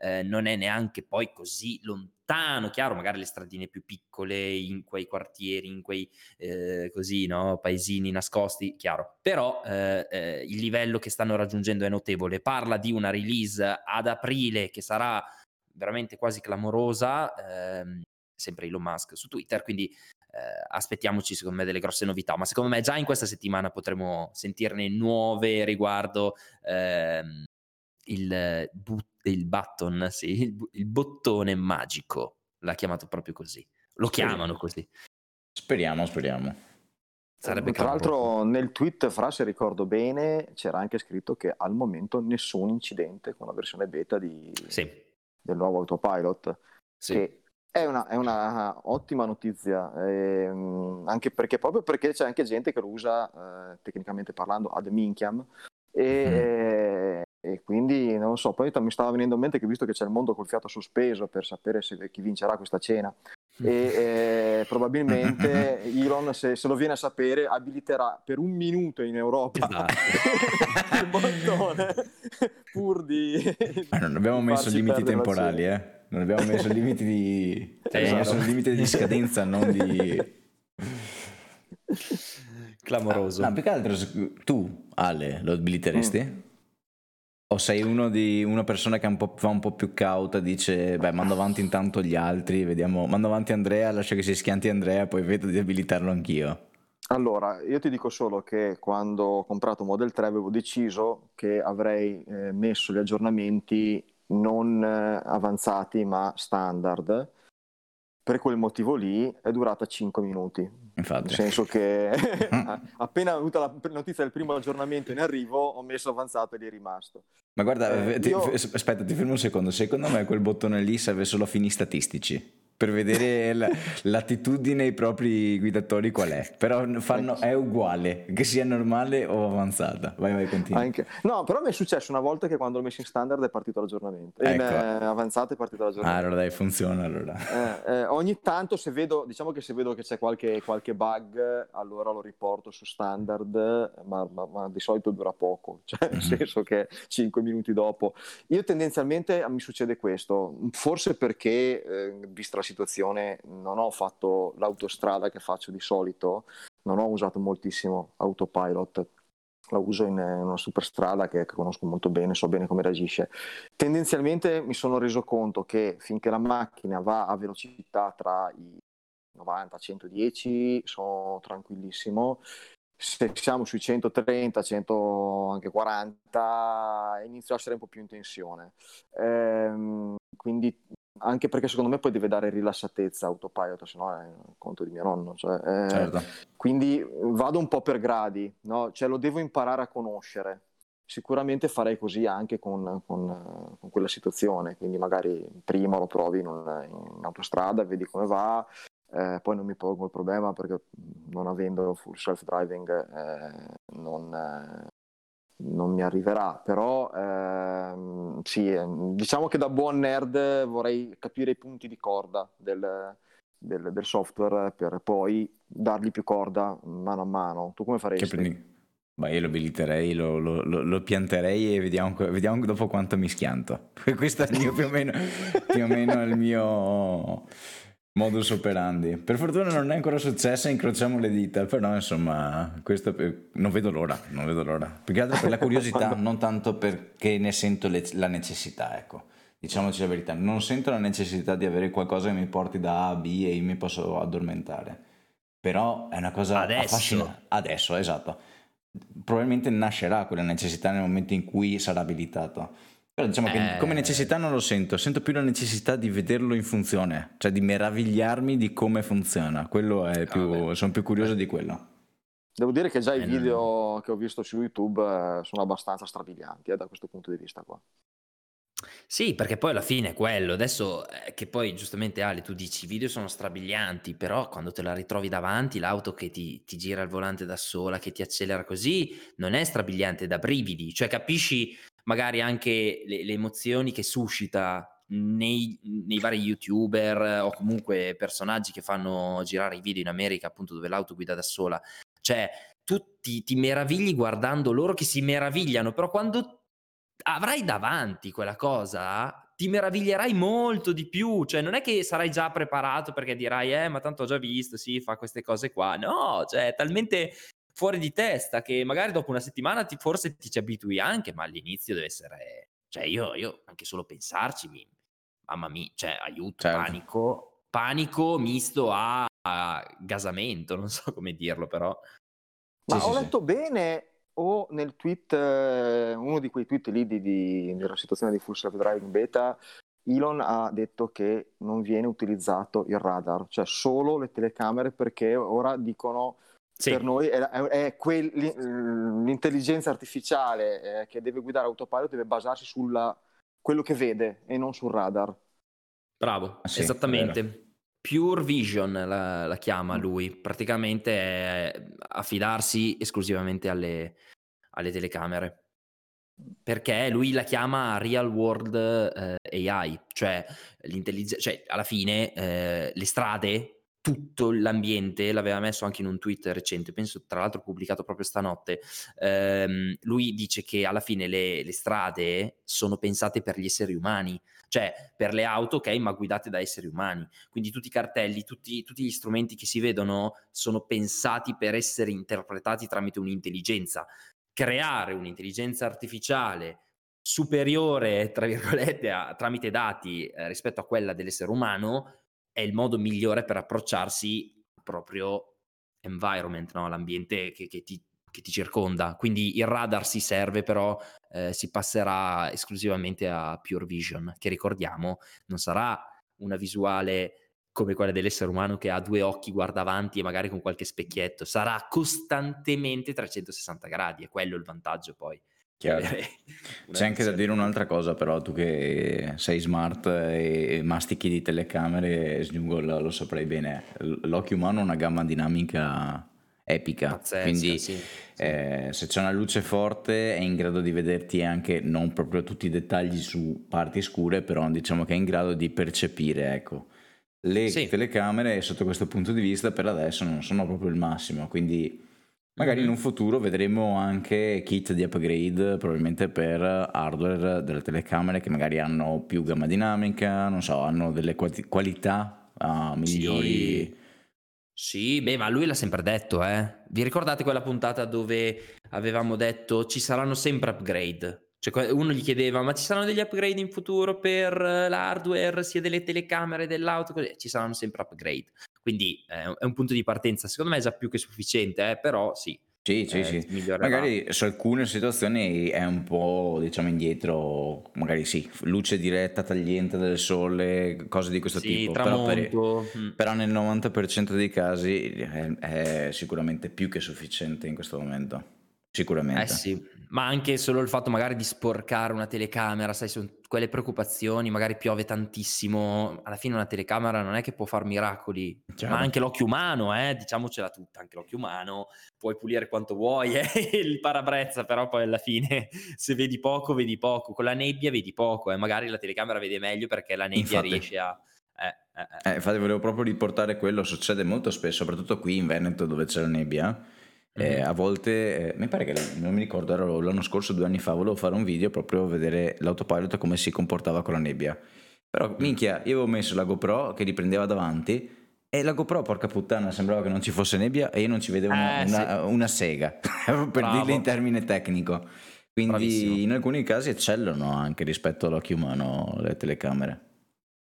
eh, non è neanche poi così lontano, chiaro, magari le stradine più piccole in quei quartieri, in quei eh, così, no, paesini nascosti, chiaro, però eh, eh, il livello che stanno raggiungendo è notevole. Parla di una release ad aprile che sarà veramente quasi clamorosa, ehm, sempre Elon Musk su Twitter, quindi eh, aspettiamoci secondo me delle grosse novità, ma secondo me già in questa settimana potremo sentirne nuove riguardo ehm, il, but, il button, sì, il, il, bottone magico, l'ha chiamato proprio così, lo chiamano così. Speriamo, speriamo. Sarebbe Tra l'altro nel tweet, fra se ricordo bene, c'era anche scritto che al momento nessun incidente con la versione beta di, sì. del nuovo autopilot, sì. che è una, è una, ottima notizia, ehm, anche perché proprio perché c'è anche gente che lo usa eh, tecnicamente parlando ad minchiam e, mm. E quindi non lo so, poi mi stava venendo in mente che visto che c'è il mondo col fiato sospeso per sapere se, chi vincerà questa cena, e eh, probabilmente Elon, se, se, lo viene a sapere, abiliterà per un minuto in Europa esatto. il bottone pur di. Ma non abbiamo messo limiti temporali, eh? Non abbiamo messo limiti di. Cioè, esatto. messo limiti di scadenza, non di. Clamoroso. Ah, no, più che altro tu, Ale, lo abiliteresti? Mm. O sei uno di, una persona che un va un po' più cauta, dice, beh, mando avanti intanto gli altri, vediamo, mando avanti Andrea, lascio che si schianti Andrea, poi vedo di abilitarlo anch'io. Allora, io ti dico solo che quando ho comprato Model 3 avevo deciso che avrei eh, messo gli aggiornamenti non eh, avanzati ma standard per quel motivo lì è durata 5 minuti. Infatti. Nel senso che appena avuta la notizia del primo aggiornamento in arrivo ho messo avanzato ed è rimasto. Ma guarda, eh, ti, io... aspetta, ti fermo un secondo. Secondo me quel bottone lì serve solo a fini statistici per vedere l'attitudine ai propri guidatori qual è. Però fanno, è uguale, che sia normale o avanzata. Vai, vai, continua. Anche... No, però mi è successo una volta che quando l'ho messo in standard è partito l'aggiornamento. Ecco. In eh, avanzata è partito l'aggiornamento. Ah, allora dai, funziona allora. Eh, eh, ogni tanto se vedo, diciamo che se vedo che c'è qualche, qualche bug, allora lo riporto su standard, ma, ma, ma di solito dura poco, cioè nel mm-hmm. senso che 5 minuti dopo. Io tendenzialmente mi succede questo, forse perché, eh, vista la situazione non ho fatto l'autostrada che faccio di solito, non ho usato moltissimo autopilot, la uso in una superstrada che, conosco molto bene, so bene come reagisce. Tendenzialmente mi sono reso conto che finché la macchina va a velocità tra i 90 110 sono tranquillissimo se siamo sui 130, 100, anche 40, inizio a essere un po' più in tensione. Ehm, quindi anche perché secondo me poi deve dare rilassatezza autopilot, se no è un conto di mio nonno. Cioè, eh, certo. Quindi vado un po' per gradi, no? cioè, lo devo imparare a conoscere. Sicuramente farei così anche con, con, con quella situazione, quindi magari prima lo provi in, un, in autostrada, vedi come va, eh, poi non mi pongo il problema perché non avendo full self-driving eh, non, eh, non mi arriverà, però ehm, sì, ehm, diciamo che da buon nerd vorrei capire i punti di corda del, del, del, software per poi dargli più corda mano a mano. Tu come faresti? Ma io lo abiliterei, lo, lo, lo, lo pianterei e vediamo, vediamo, dopo quanto mi schianto. Questo è il mio, più o meno, più o meno il mio modus operandi. Per fortuna non è ancora successo, incrociamo le dita, però insomma, questo non vedo l'ora, non vedo l'ora. Più che altro per la curiosità, non tanto perché ne sento le, la necessità, ecco. Diciamoci la verità, non sento la necessità di avere qualcosa che mi porti da A a B e io mi posso addormentare. Però è una cosa adesso. affascinante. Adesso, esatto. Probabilmente nascerà quella necessità nel momento in cui sarà abilitato però diciamo eh... che come necessità non lo sento, sento più la necessità di vederlo in funzione, cioè di meravigliarmi di come funziona. Quello è più, ah, sono più curioso di quello. Devo dire che già i eh, video che ho visto su YouTube eh, sono abbastanza strabilianti eh, da questo punto di vista qua. Sì, perché poi alla fine è quello. Adesso eh, che poi giustamente Ale, tu dici i video sono strabilianti, però quando te la ritrovi davanti, l'auto che ti, ti gira il volante da sola, che ti accelera così, non è strabiliante, da brividi. Cioè capisci magari anche le, le emozioni che suscita nei, nei, vari youtuber o comunque personaggi che fanno girare i video in America, appunto dove l'auto guida da sola. Cioè, tu ti, ti meravigli guardando loro che si meravigliano, però quando avrai davanti quella cosa, ti meraviglierai molto di più. Cioè, non è che sarai già preparato perché dirai, eh, ma tanto ho già visto, sì, fa queste cose qua. No, cioè, è talmente fuori di testa che magari dopo una settimana ti, forse ti ci abitui anche, ma all'inizio deve essere... Cioè, io, io anche solo pensarci, mi, mamma mia, cioè, aiuto, certo. panico, panico misto a, a gasamento, non so come dirlo, però... Ma sì, ho sì, letto sì. bene o nel tweet, eh, uno di quei tweet lì di, di, della situazione di Full Self Driving Beta, Elon ha detto che non viene utilizzato il radar, cioè solo le telecamere perché ora dicono sì. per noi è, è, è quel, l'intelligenza artificiale eh, che deve guidare autopilot deve basarsi su quello che vede e non sul radar. Bravo, ah, sì, esattamente. Pure Vision la, la chiama lui, praticamente è affidarsi esclusivamente alle, alle telecamere perché lui la chiama real world eh, AI, cioè l'intelligenza, cioè alla fine eh, le strade, tutto l'ambiente, l'aveva messo anche in un tweet recente, penso tra l'altro pubblicato proprio stanotte, ehm, lui dice che alla fine le, le strade sono pensate per gli esseri umani, cioè per le auto, ok, ma guidate da esseri umani. Quindi tutti i cartelli, tutti, tutti, gli strumenti che si vedono sono pensati per essere interpretati tramite un'intelligenza. Creare un'intelligenza artificiale superiore, tra virgolette, a, tramite dati eh, rispetto a quella dell'essere umano è il modo migliore per approcciarsi al proprio environment, no? l'ambiente che, che ti che ti circonda. Quindi il radar si serve, però eh, si passerà esclusivamente a Pure Vision, che ricordiamo non sarà una visuale come quella dell'essere umano che ha due occhi, guarda avanti e magari con qualche specchietto, sarà costantemente 360 gradi, è quello il vantaggio poi. C'è anche da dire un'altra cosa però, tu che sei smart e mastichi di telecamere, Snugo lo, saprai bene, l'occhio umano ha una gamma dinamica epica. Pazzesca, Quindi sì, eh, se c'è una luce forte è in grado di vederti anche non proprio tutti i dettagli su parti scure, però diciamo che è in grado di percepire, ecco. Le sì. telecamere sotto questo punto di vista per adesso non sono proprio il massimo, quindi magari in un futuro vedremo anche kit di upgrade probabilmente per hardware delle telecamere che magari hanno più gamma dinamica, non so, hanno delle qualità uh, migliori. Sì sì, beh, ma lui l'ha sempre detto, eh. Vi ricordate quella puntata dove avevamo detto ci saranno sempre upgrade? Cioè, uno gli chiedeva, ma ci saranno degli upgrade in futuro per l'hardware, sia delle telecamere dell'auto? Così. Ci saranno sempre upgrade. Quindi eh, è un punto di partenza, secondo me è già più che sufficiente, eh, però sì, sì, sì, eh, sì. Magari su alcune situazioni è un po', diciamo, indietro, magari sì, luce diretta, tagliente del sole, cose di questo sì, tipo. Però, per, mm. però, nel 90% dei casi è, è, sicuramente più che sufficiente in questo momento. Sicuramente. Eh sì, ma anche solo il fatto magari di sporcare una telecamera, sai, sono quelle preoccupazioni, magari piove tantissimo, alla fine una telecamera non è che può fare miracoli, Chiaro. ma anche l'occhio umano, eh, diciamocela tutta, anche l'occhio umano, puoi pulire quanto vuoi, eh, il parabrezza, però poi alla fine se vedi poco, vedi poco, con la nebbia vedi poco, eh, magari la telecamera vede meglio perché la nebbia infatti. riesce a... Eh, eh, eh. eh, infatti volevo proprio riportare quello, succede molto spesso, soprattutto qui in Veneto dove c'è la nebbia, eh, a volte, eh, mi pare che non mi ricordo, era l'anno scorso, due anni fa, volevo fare un video proprio vedere l'autopilot come si comportava con la nebbia. Però, minchia, io avevo messo la GoPro che riprendeva davanti e la GoPro, porca puttana, sembrava che non ci fosse nebbia e io non ci vedevo una, eh, una, sì. una sega, per Bravo. dirlo in termine tecnico. Quindi Bravissimo. in alcuni casi eccellono anche rispetto all'occhio umano le telecamere.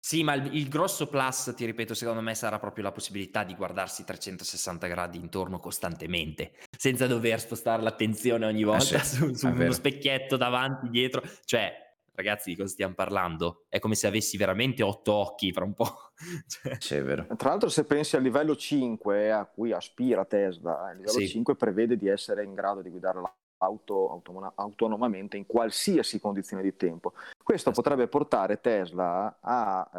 Sì, ma il, il, grosso plus, ti ripeto, secondo me sarà proprio la possibilità di guardarsi 360 gradi intorno costantemente, senza dover spostare l'attenzione ogni volta eh sì, su, su uno specchietto davanti, dietro. Cioè, ragazzi, di cosa stiamo parlando? È come se avessi veramente otto occhi fra un po'. cioè... Sì, è vero. Tra l'altro, se pensi al livello 5 a cui aspira Tesla, il livello sì. 5 prevede di essere in grado di guidare la auto autonomamente in qualsiasi condizione di tempo. Questo potrebbe portare Tesla a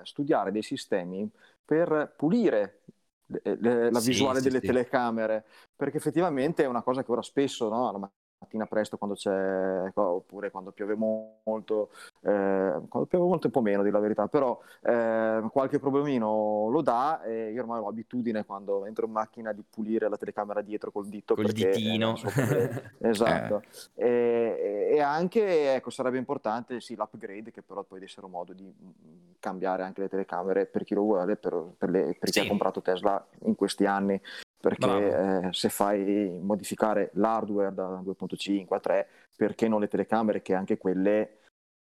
eh, studiare dei sistemi per pulire le, le, la visuale sì, delle sì, telecamere, perché effettivamente è una cosa che ora spesso no, mattina presto quando c'è, oppure quando piove molto, eh, quando piove molto un po' meno di la verità, però eh, qualche problemino lo dà e io ormai ho l'abitudine quando entro in macchina di pulire la telecamera dietro col dito. Col perché, ditino. Eh, esatto. Eh. E, e, anche, ecco, sarebbe importante sì, l'upgrade che però poi dessero modo di mm, cambiare anche le telecamere per chi lo vuole, per, per, le, per chi sì. ha comprato Tesla in questi anni perché eh, se fai modificare l'hardware da 2.5 a 3, perché non le telecamere che anche quelle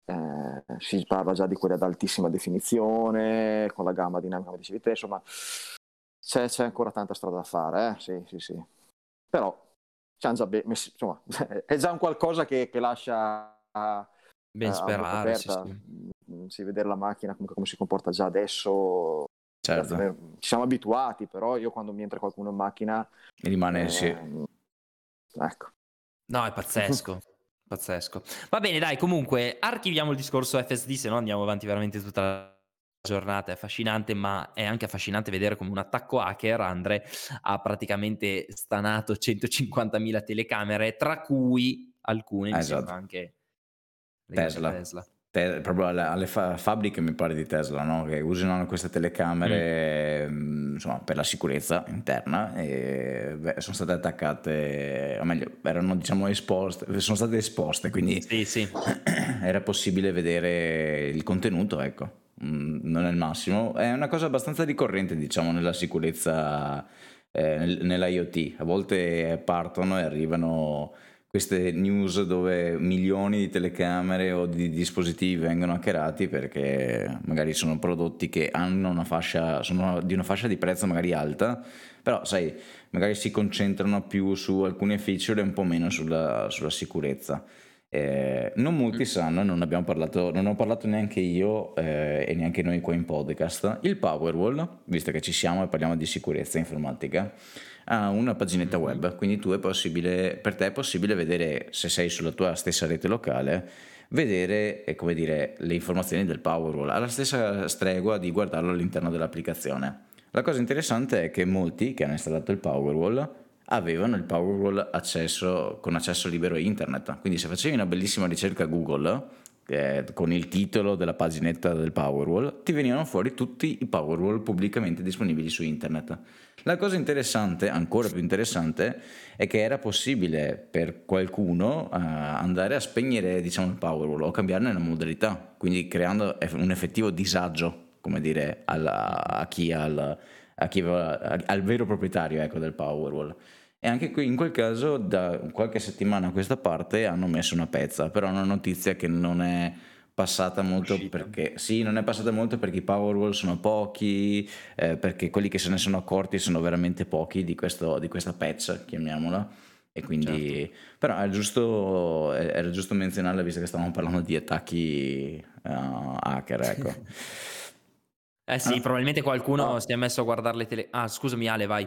eh, si parla già di quelle ad altissima definizione, con la gamma dinamica come dicevi te, insomma c'è, c'è, ancora tanta strada da fare, eh? sì, sì, sì. Però già be- messi, insomma, è già un qualcosa che, che lascia... Ben uh, sperare, sì, sì. Mm, si vede la macchina comunque come si comporta già adesso Certo. Ci siamo abituati, però io quando mi entra qualcuno in macchina... Rimane, eh, sì. Ecco. No, è pazzesco. pazzesco. Va bene, dai, comunque archiviamo il discorso FSD, se no andiamo avanti veramente tutta la giornata. È affascinante, ma è anche affascinante vedere come un attacco hacker, Andre, ha praticamente stanato 150.000 telecamere, tra cui alcune, esatto. anche Tesla. Tesla te, proprio alle, alle fa- fabbriche mi pare di Tesla no? che usano queste telecamere mm. insomma, per la sicurezza interna e beh, sono state attaccate o meglio erano diciamo esposte sono state esposte quindi sì, sì. era possibile vedere il contenuto ecco mm, non è il massimo è una cosa abbastanza ricorrente diciamo nella sicurezza eh, nell'IoT a volte partono e arrivano queste news dove milioni di telecamere o di dispositivi vengono hackerati perché magari sono prodotti che hanno una fascia, sono di una fascia di prezzo magari alta, però sai, magari si concentrano più su alcune feature e un po' meno sulla, sulla sicurezza. Eh, non molti mm. sanno, non, abbiamo parlato, non ho parlato neanche io eh, e neanche noi qua in podcast, il Powerwall, visto che ci siamo e parliamo di sicurezza informatica, ha una paginetta web, quindi per te è possibile vedere se sei sulla tua stessa rete locale, vedere dire, le informazioni del Powerwall. Alla stessa stregua di guardarlo all'interno dell'applicazione. La cosa interessante è che molti che hanno installato il Powerwall avevano il Powerwall accesso, con accesso libero a internet, quindi se facevi una bellissima ricerca Google eh, con il titolo della paginetta del Powerwall, ti venivano fuori tutti i Powerwall pubblicamente disponibili su internet. La cosa interessante, ancora più interessante, è che era possibile per qualcuno uh, andare a spegnere diciamo, il Powerwall o cambiarne la modalità, quindi creando un effettivo disagio, come dire, alla, a chi, al, a chi aveva, al vero proprietario ecco, del Powerwall. E anche qui in quel caso da qualche settimana a questa parte hanno messo una pezza, però è una notizia che non è passata molto Uscita. perché sì, non è passata molto perché i Powerwall sono pochi, eh, perché quelli che se ne sono accorti sono veramente pochi di, questo, di questa patch, chiamiamola. E quindi, certo. però è giusto, era giusto menzionarla visto che stavamo parlando di attacchi uh, hacker, ecco. eh sì, ah. probabilmente qualcuno ah. si è messo a guardare le tele... Ah, scusami Ale, vai.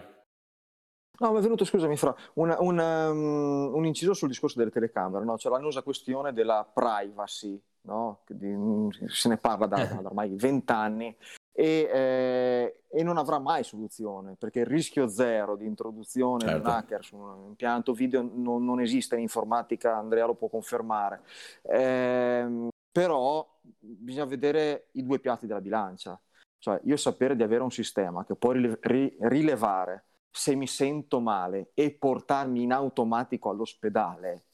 No, mi è venuto, scusami, Fra, una, una, um, un inciso sul discorso delle telecamere, no? C'è l'annosa questione della privacy, no? Di, se ne parla da, da ormai vent'anni e, eh, e, non avrà mai soluzione, perché il rischio zero di introduzione certo. di un hacker su un impianto video non, non, esiste in informatica, Andrea lo può confermare. Eh, però bisogna vedere i due piatti della bilancia, cioè io sapere di avere un sistema che può rilevare se mi sento male e portarmi in automatico all'ospedale.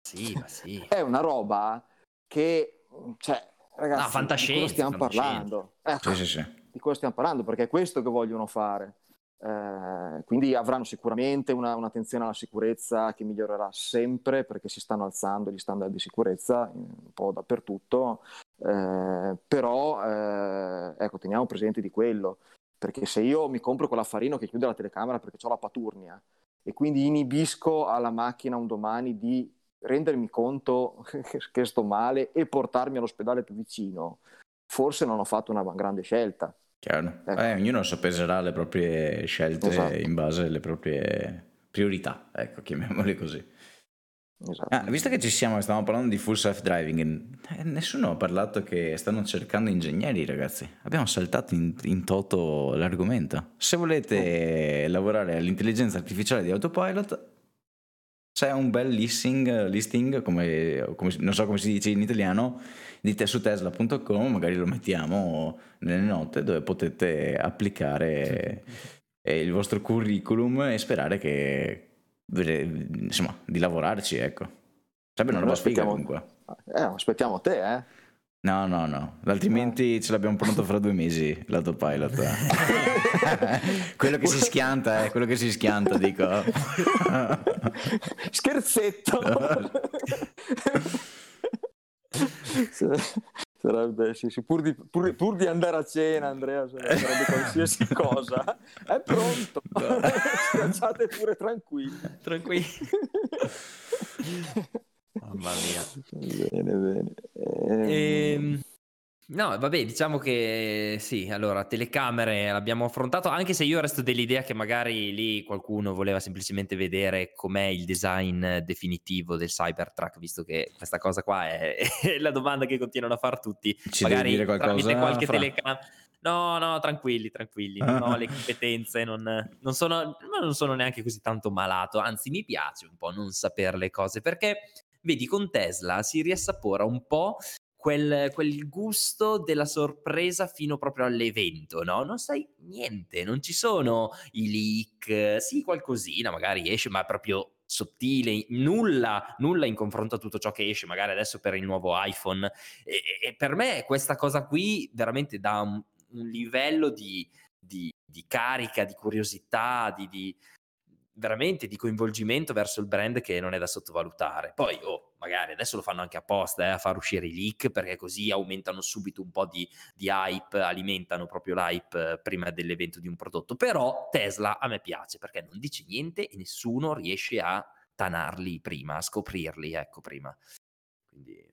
Sì, ma sì. È una roba che, cioè, ragazzi, no, fantascienza, di cosa stiamo parlando? Ecco, sì, sì, sì. Di cosa stiamo parlando? Perché è questo che vogliono fare. Eh, quindi avranno sicuramente una, un'attenzione alla sicurezza che migliorerà sempre perché si stanno alzando gli standard di sicurezza un po' dappertutto, eh, però eh, ecco, teniamo presente di quello. Perché se io mi compro quell'affarino che chiude la telecamera perché ho la paturnia e quindi inibisco alla macchina un domani di rendermi conto che sto male e portarmi all'ospedale più vicino, forse non ho fatto una grande scelta. Chiaro. Ecco. Eh, ognuno sappeserà le proprie scelte esatto. in base alle proprie priorità, ecco, chiamiamole così. Esatto. Ah, visto che ci siamo, stiamo parlando di full self-driving, eh, nessuno ha parlato che stanno cercando ingegneri, ragazzi. Abbiamo saltato in, in toto l'argomento. Se volete oh. lavorare all'intelligenza artificiale di Autopilot, c'è un bel listing, listing come, come, non so come si dice in italiano, di te su tesla.com, magari lo mettiamo nelle note dove potete applicare il vostro curriculum e sperare che insomma, di lavorarci, ecco. Sarebbe una roba figa comunque. Eh, aspettiamo te, eh. No, no, no, altrimenti eh. ce l'abbiamo pronto fra due mesi l'autopilot. quello che si schianta, eh, quello che si schianta, dico. Scherzetto. Sarebbe, sì, sì, pur, di, pur, pur, di, andare a cena, Andrea, sarebbe qualsiasi cosa. È pronto. Schiacciate pure tranquilli. Tranquilli. Mamma mia. Bene, bene. Ehm... ehm No, vabbè, diciamo che sì, allora, telecamere l'abbiamo affrontato, anche se io resto dell'idea che magari lì qualcuno voleva semplicemente vedere com'è il design definitivo del Cybertruck, visto che questa cosa qua è, è la domanda che continuano a fare tutti. Ci magari dire qualcosa, qualche fra... telecamera. No, no, tranquilli, tranquilli, non ho le competenze, non, non, sono, non sono neanche così tanto malato, anzi mi piace un po' non sapere le cose, perché vedi con Tesla si riassapora un po' quel, quel, gusto della sorpresa fino proprio all'evento, no? Non sai niente, non ci sono i leak, sì, qualcosina magari esce, ma proprio sottile, nulla, nulla in confronto a tutto ciò che esce magari adesso per il nuovo iPhone. E, e per me questa cosa qui veramente dà un, un livello di, di, di, carica, di curiosità, di, di veramente di coinvolgimento verso il brand che non è da sottovalutare. Poi, oh, magari adesso lo fanno anche apposta eh, a far uscire i leak perché così aumentano subito un po' di, di hype, alimentano proprio l'hype eh, prima dell'evento di un prodotto. Però Tesla a me piace perché non dice niente e nessuno riesce a tanarli prima, a scoprirli, ecco, prima. Quindi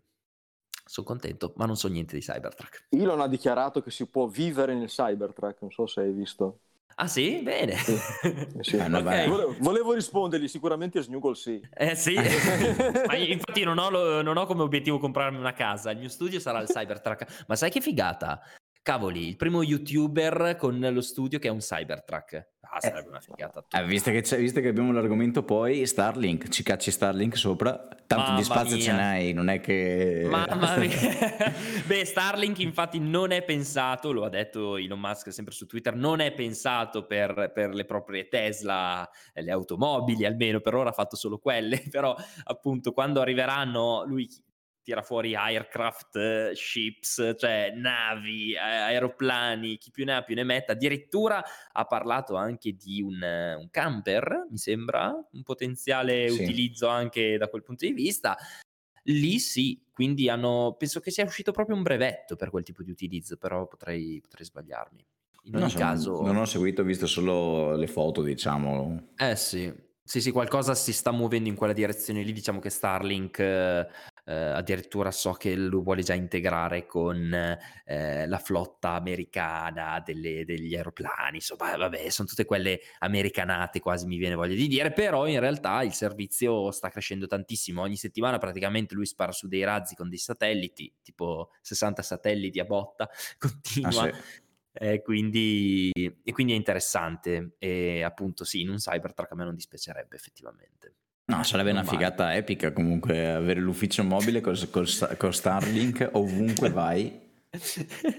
sono contento, ma non so niente di Cybertruck. Elon ha dichiarato che si può vivere nel Cybertruck, non so se hai visto. Ah sì? Bene. Sì. Sì. Eh, okay. volevo, volevo, rispondergli, sicuramente Snuggle sì. Eh sì, ma infatti non ho, lo, non ho, come obiettivo comprarmi una casa, il mio studio sarà il Cybertruck. Ma sai che figata? Cavoli, il primo youtuber con lo studio che è un Cybertruck. Ah, sarebbe eh, una figata. Eh, visto, che visto, che abbiamo l'argomento poi, Starlink, ci cacci Starlink sopra, tanto Mamma di spazio mia. ce n'hai, non è che... Mamma mia. Beh, Starlink infatti non è pensato, lo ha detto Elon Musk sempre su Twitter, non è pensato per, per le proprie Tesla, le automobili almeno, per ora ha fatto solo quelle, però appunto quando arriveranno, lui tira fuori aircraft, ships, cioè navi, aeroplani, chi più ne ha più ne metta. Addirittura ha parlato anche di un, un camper, mi sembra, un potenziale sì. utilizzo anche da quel punto di vista. Lì sì, quindi hanno, penso che sia uscito proprio un brevetto per quel tipo di utilizzo, però potrei, potrei sbagliarmi. In ogni no, caso... Non ho seguito, ho visto solo le foto, diciamo. Eh sì, sì, sì, qualcosa si sta muovendo in quella direzione lì, diciamo che Starlink eh, eh, addirittura so che lo vuole già integrare con eh, la flotta americana delle, degli aeroplani, insomma, vabbè, sono tutte quelle americanate, quasi mi viene voglia di dire, però in realtà il servizio sta crescendo tantissimo, ogni settimana praticamente lui spara su dei razzi con dei satelliti, tipo 60 satelliti a botta, continua. Ah, sì. Eh, quindi, e quindi è interessante e appunto sì, in un Cybertruck a me non dispiacerebbe effettivamente. No, sarebbe una figata epica comunque avere l'ufficio mobile con, con Starlink ovunque vai.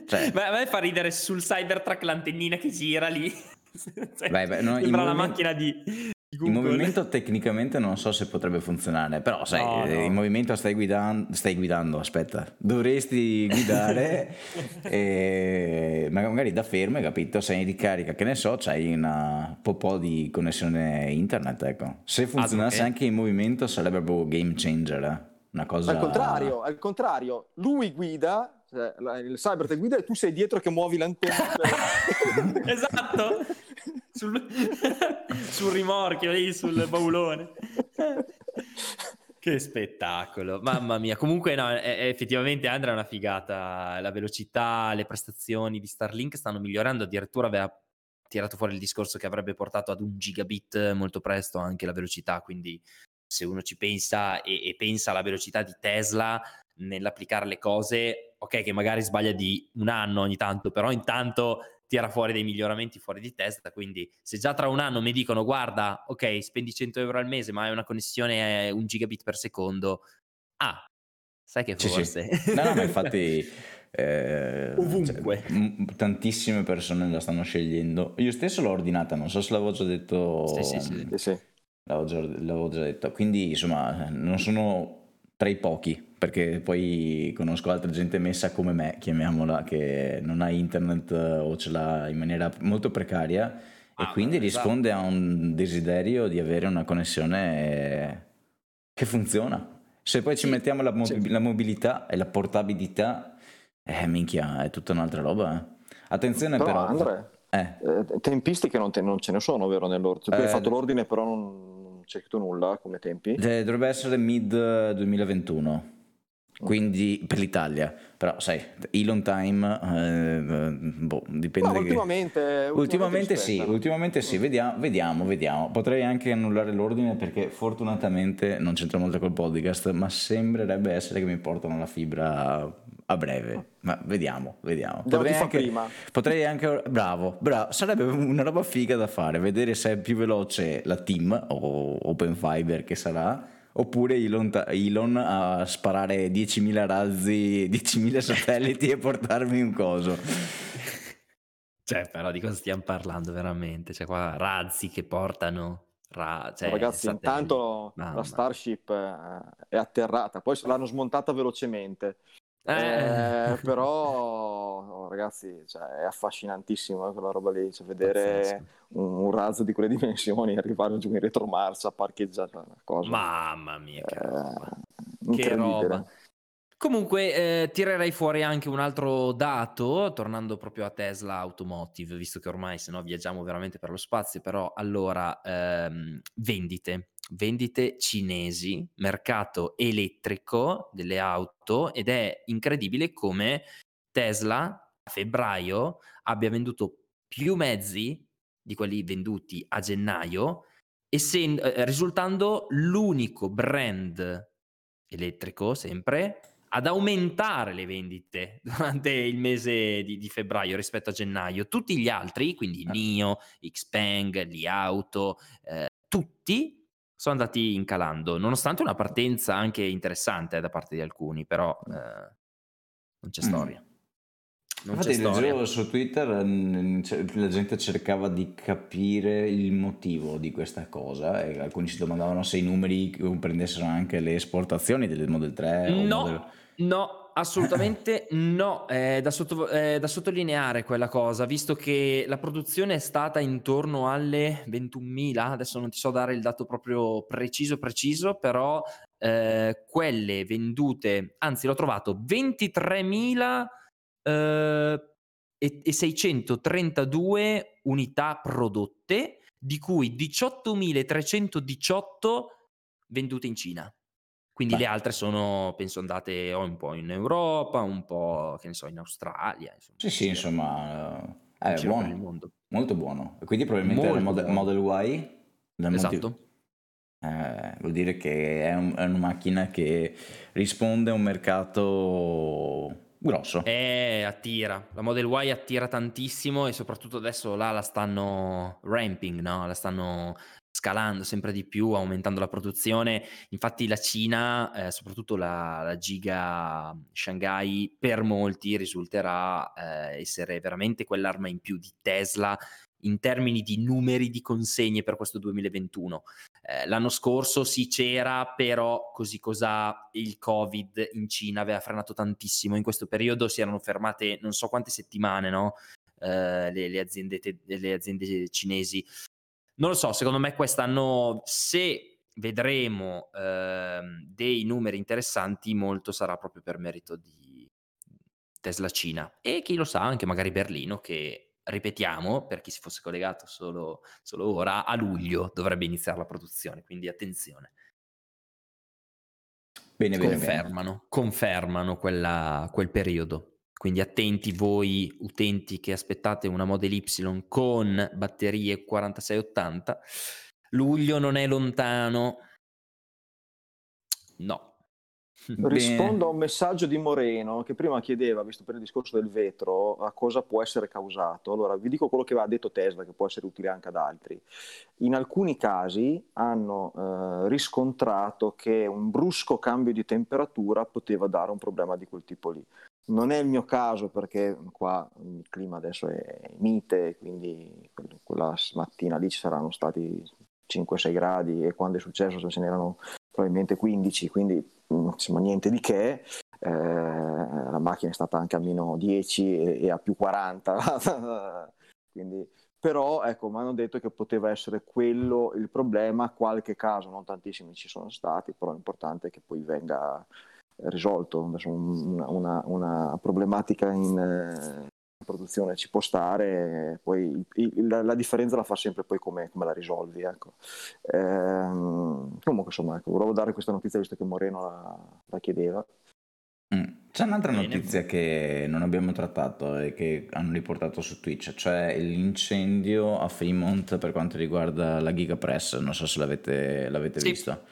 Cioè... Beh, a me fa ridere sul Cybertruck l'antennina che gira lì. cioè, beh, beh, no, sembra la macchina di, in movimento tecnicamente non so se potrebbe funzionare, però sai, no, no. in movimento stai guidando, stai guidando, aspetta, dovresti guidare e magari da fermo, hai capito, sei in ricarica, che ne so, c'hai una po' di connessione internet, ecco. Se funzionasse ah, anche in movimento sarebbe proprio game changer, eh. una cosa... Al contrario, al contrario, lui guida, cioè, il cyber te guida e tu sei dietro che muovi l'antenna. esatto sul, sul rimorchio lì, sul baulone. Che spettacolo, mamma mia. Comunque, no, è, è effettivamente Andrea è una figata. La velocità, le prestazioni di Starlink stanno migliorando. Addirittura aveva tirato fuori il discorso che avrebbe portato ad un gigabit molto presto anche la velocità. Quindi, se uno ci pensa e, e pensa alla velocità di Tesla nell'applicare le cose, ok che magari sbaglia di un anno ogni tanto, però intanto tira fuori dei miglioramenti fuori di testa, quindi se già tra un anno mi dicono guarda, ok, spendi 100 euro al mese ma hai una connessione un gigabit per secondo, ah, sai che forse... Sì, sì. No, no, ma infatti... Eh, Ovunque. Cioè, m- tantissime persone la stanno scegliendo. Io stesso l'ho ordinata, non so se l'avevo già detto. Sì, sì, sì. sì. L'avevo, già, l'avevo già detto. Quindi, insomma, non sono tra i pochi, perché poi conosco altra gente messa come me, chiamiamola, che non ha internet o ce l'ha in maniera molto precaria ah, e quindi esatto. risponde a un desiderio di avere una connessione che funziona. Se poi ci mettiamo la, mob- la, mobilità e la portabilità, eh, minchia, è tutta un'altra roba. Eh. Attenzione però... però Andre, eh. eh. tempistiche non, te, non, ce ne sono, vero, nell'ordine? Tu hai eh, fatto l'ordine, però non scritto nulla come tempi? Dovrebbe essere mid 2021 quindi per l'Italia. Però sai Elon Time eh, boh, dipende no, ultimamente, che... ultimamente, ultimamente sì ultimamente sì. Vediamo, vediamo vediamo. Potrei anche annullare l'ordine perché fortunatamente non c'entra molto col podcast ma sembrerebbe essere che mi portano la fibra a breve ma vediamo vediamo potrei anche, prima. potrei anche bravo bravo sarebbe una roba figa da fare vedere se è più veloce la team o Open Fiber che sarà oppure Elon, Elon, a sparare 10.000 razzi, 10.000 satelliti e portarmi un coso. Cioè, però di cosa stiamo parlando veramente? Cioè, qua razzi che portano... Ra- cioè, Ragazzi, satelliti. intanto Mamma. la Starship eh, è atterrata, poi l'hanno smontata velocemente. Eh. Eh, però oh, ragazzi cioè, è affascinantissimo eh, quella roba lì cioè, vedere un, un, razzo di quelle dimensioni arrivare giù in retromarcia parcheggiare una cosa mamma mia che roba, che roba. Comunque eh, tirerei fuori anche un altro dato, tornando proprio a Tesla Automotive, visto che ormai se no viaggiamo veramente per lo spazio, però allora ehm, vendite, vendite cinesi, mercato elettrico delle auto ed è incredibile come Tesla a febbraio abbia venduto più mezzi di quelli venduti a gennaio, essendo, eh, risultando l'unico brand elettrico sempre ad aumentare le vendite durante il mese di, di, febbraio rispetto a gennaio. Tutti gli altri, quindi ah. NIO, Xpeng, Li Auto, eh, tutti sono andati incalando, nonostante una partenza anche interessante da parte di alcuni, però eh, non c'è storia. Mm. Non Infatti, c'è storia. su Twitter la gente cercava di capire il motivo di questa cosa e alcuni si domandavano se i numeri comprendessero anche le esportazioni del Model 3. No, Model... no, Assolutamente no, è da, sotto- è da, sottolineare quella cosa, visto che la produzione è stata intorno alle 21.000, adesso non ti so dare il dato proprio preciso preciso, però eh, quelle vendute, anzi l'ho trovato 23.000 eh, e, e 632 unità prodotte, di cui 18.318 vendute in Cina. Quindi Beh. le altre sono, penso, andate o un po' in Europa, un po', che ne so, in Australia. Insomma, sì, sì, insomma, eh, è buono, molto buono. Quindi probabilmente il Model, Model Y... Esatto. Eh, vuol dire che è, un, è, una macchina che risponde a un mercato grosso. Eh, attira. La Model Y attira tantissimo e soprattutto adesso là la stanno ramping, no? La stanno scalando sempre di più, aumentando la produzione. Infatti la Cina, eh, soprattutto la, la, giga Shanghai, per molti risulterà eh, essere veramente quell'arma in più di Tesla in termini di numeri di consegne per questo 2021. Eh, l'anno scorso sì c'era, però così cos'ha il Covid in Cina aveva frenato tantissimo. In questo periodo si erano fermate non so quante settimane, no? Uh, le, le, aziende te- le, aziende cinesi non lo so, secondo me quest'anno se vedremo eh, dei numeri interessanti, molto sarà proprio per merito di Tesla Cina e chi lo sa anche magari Berlino che ripetiamo, per chi si fosse collegato solo, solo ora, a luglio dovrebbe iniziare la produzione, quindi attenzione. Bene, confermano, bene. confermano quella, quel periodo. Quindi attenti voi utenti che aspettate una Model Y con batterie 4680. Luglio non è lontano. No. Rispondo a un messaggio di Moreno che prima chiedeva, visto per il discorso del vetro, a cosa può essere causato. Allora, vi dico quello che aveva detto Tesla, che può essere utile anche ad altri. In alcuni casi hanno eh, riscontrato che un brusco cambio di temperatura poteva dare un problema di quel tipo lì. Non è il mio caso perché qua il clima adesso è mite, quindi quella mattina lì ci saranno stati 5-6 gradi e quando è successo ce n'erano probabilmente 15, quindi insomma niente di che. Eh, la macchina è stata anche a meno 10 e, e a più 40, quindi, però ecco, mi hanno detto che poteva essere quello il problema, qualche caso, non tantissimi ci sono stati, però l'importante è che poi venga risolto. Una, una, una problematica in, eh, produzione ci può stare, poi il, la, la, differenza la fa sempre poi come, come la risolvi. Ecco. Ehm, comunque insomma, ecco, volevo dare questa notizia visto che Moreno la, la chiedeva. Mm. C'è un'altra Bene. notizia che non abbiamo trattato e che hanno riportato su Twitch, cioè l'incendio a Fremont per quanto riguarda la Gigapress, non so se l'avete, l'avete sì. visto.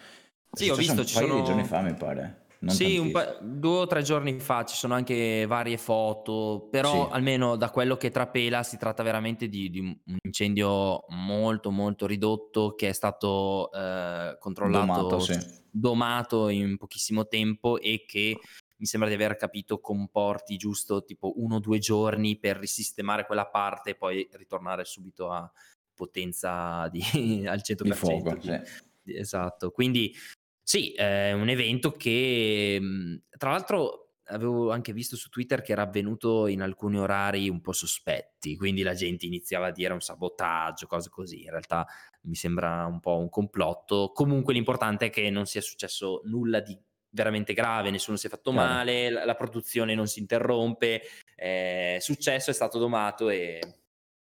Sì, ho visto, un ci paio sono... di giorni fa mi pare. Non sì, pa- due o tre giorni fa ci sono anche varie foto, però Sì. almeno da quello che trapela si tratta veramente di, di un incendio molto molto ridotto che è stato eh, controllato, Domato, sì. domato in pochissimo tempo e che mi sembra di aver capito comporti giusto tipo uno o due giorni per risistemare quella parte e poi ritornare subito a potenza di, al 100%. Di fuoco, sì. esatto, quindi sì, è un evento che mh, tra l'altro avevo anche visto su Twitter che era avvenuto in alcuni orari un po' sospetti, quindi la gente iniziava a dire un sabotaggio, cose così. In realtà mi sembra un po' un complotto. Comunque l'importante è che non sia successo nulla di veramente grave, nessuno si è fatto Chiaro. male, la, la produzione non si interrompe, è successo, è stato domato e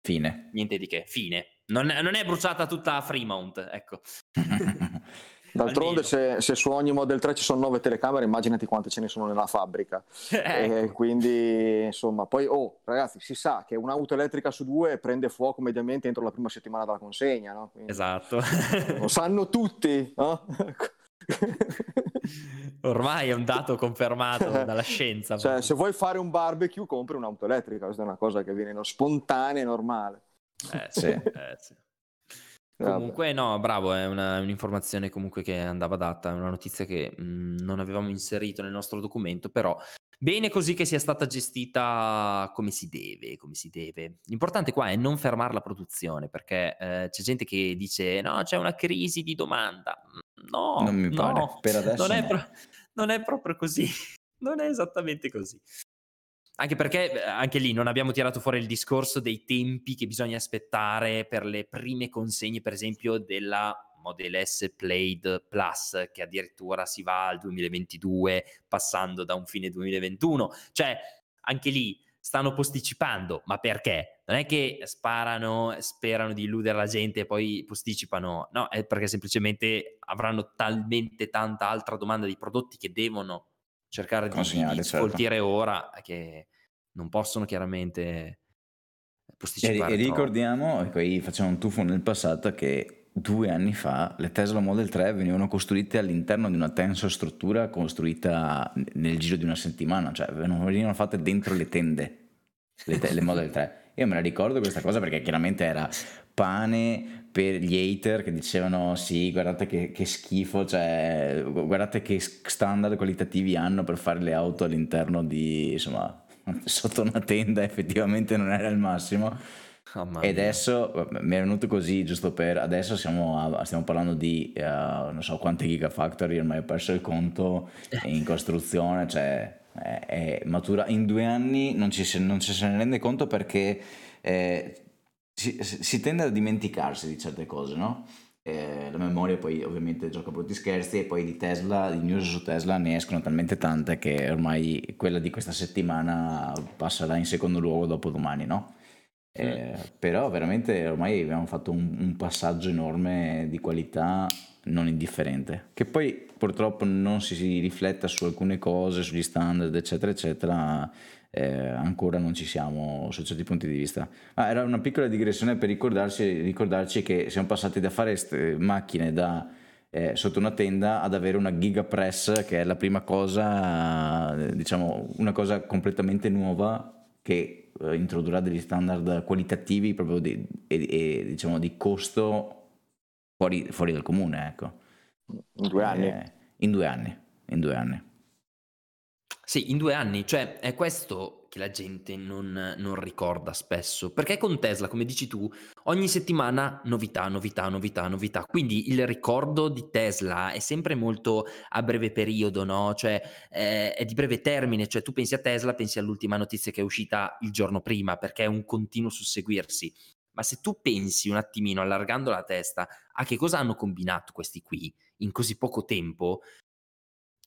Fine. niente di che, fine. Non non è bruciata tutta Fremont, ecco. D'altronde, se, se su ogni Model 3 ci sono 9 telecamere, immaginati quante ce ne sono nella fabbrica. Ecco. E quindi, insomma, poi, oh, ragazzi, si sa che un'auto elettrica su due prende fuoco mediamente entro la prima settimana dalla consegna, no? Quindi, Esatto. Lo sanno tutti, no? Ormai è un dato confermato dalla scienza. Cioè, se vuoi fare un barbecue, compri un'auto elettrica, questa è una cosa che viene spontanea e normale. Eh, sì, eh, sì. Comunque, no, bravo, è una- un'informazione comunque che andava data, è una notizia che mh, non avevamo inserito nel nostro documento, però bene così che sia stata gestita come si deve, come si deve. L'importante qua è non fermare la produzione, perché eh, c'è gente che dice no, c'è una crisi di domanda. No, Non mi pare. no, Per adesso non è, no. pro- non è proprio così, non è esattamente così. Anche perché eh, anche lì non abbiamo tirato fuori il discorso dei tempi che bisogna aspettare per le prime consegne, per esempio, della Model S Plaid Plus, che addirittura si va al 2022, passando da un fine 2021. Cioè, anche lì stanno posticipando, ma perché? Non è che sparano, sperano di illudere la gente e poi posticipano, no, è perché semplicemente avranno talmente tanta altra domanda di prodotti che devono cercare di, di certo. sfoltire ora che non possono chiaramente E, posticipare e troppo. ricordiamo, e qui facciamo un tuffo nel passato, che due anni fa le Tesla Model 3 venivano costruite all'interno di una tensostruttura costruita nel giro di una settimana, cioè venivano venivano fatte dentro le tende, le, te- le Model 3. Io me la ricordo questa cosa perché chiaramente era pane per gli hater che dicevano sì, guardate che, che schifo, cioè gu- guardate che standard qualitativi hanno per fare le auto all'interno di, insomma, sotto una tenda effettivamente non era il massimo. Mamma E adesso mi è venuto così, giusto per adesso a- stiamo parlando di eh, non so quante gigafactory, ormai ho perso il conto in costruzione, cioè è, è matura. In due anni non ci, se- non ci se ne rende conto perché eh, si, si tende a dimenticarsi di certe cose, no? Eh, la memoria poi ovviamente gioca brutti scherzi e poi di Tesla, di news su Tesla ne escono talmente tante che ormai quella di questa settimana passerà in secondo luogo dopo domani, no? Eh, però veramente ormai abbiamo fatto un, un passaggio enorme di qualità non indifferente, che poi purtroppo non si, si rifletta su alcune cose, sugli standard, eccetera, eccetera, eh, ancora non ci siamo su certi punti di vista. Ma era una piccola digressione per ricordarci, ricordarci che siamo passati da fare ste macchine da eh, sotto una tenda ad avere una gigapress che è la prima cosa, diciamo, una cosa completamente nuova che eh, introdurrà degli standard qualitativi proprio di, e, e, diciamo, di costo fuori, fuori, dal comune, ecco. In due anni. Eh, in due anni, in due anni. Sì, in due anni, cioè è questo che la gente non, non ricorda spesso, perché con Tesla, come dici tu, ogni settimana novità, novità, novità, novità, quindi il ricordo di Tesla è sempre molto a breve periodo, no? Cioè è, è di breve termine, cioè tu pensi a Tesla, pensi all'ultima notizia che è uscita il giorno prima, perché è un continuo susseguirsi. Ma se tu pensi un attimino, allargando la testa, a che cosa hanno combinato questi qui in così poco tempo,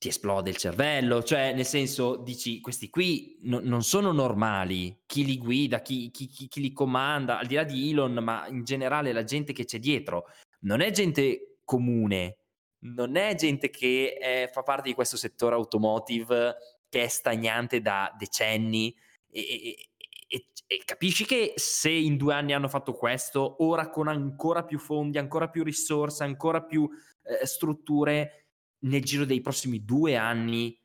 ti esplode il cervello, cioè nel senso dici questi qui no, non sono normali, chi li guida, chi, chi, chi, chi, li comanda, al di là di Elon, ma in generale la gente che c'è dietro, non è gente comune, non è gente che è, fa parte di questo settore automotive che è stagnante da decenni e, e, e, e capisci che se in due anni hanno fatto questo, ora con ancora più fondi, ancora più risorse, ancora più eh, strutture nel giro dei prossimi due anni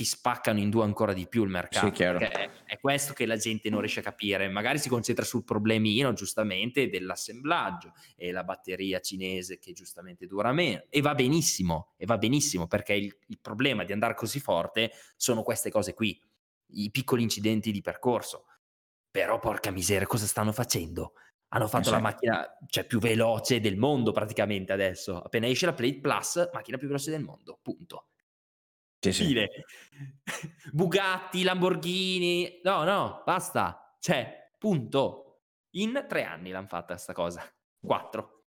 ti spaccano in due ancora di più il mercato. Sì. È, è, questo che la gente non riesce a capire. Magari si concentra sul problemino, giustamente, dell'assemblaggio e la batteria cinese che giustamente dura meno. E va benissimo, e va benissimo, perché il, il problema di andare così forte sono queste cose qui, i piccoli incidenti di percorso. Però, porca miseria, cosa stanno facendo? Hanno fatto esatto. la macchina cioè, più veloce del mondo praticamente adesso. Appena esce la Plate Plus, macchina più veloce del mondo, punto. Sì, sì. Bugatti, Lamborghini, no, no, basta. Cioè, punto. In tre anni l'hanno fatta questa cosa. Quattro.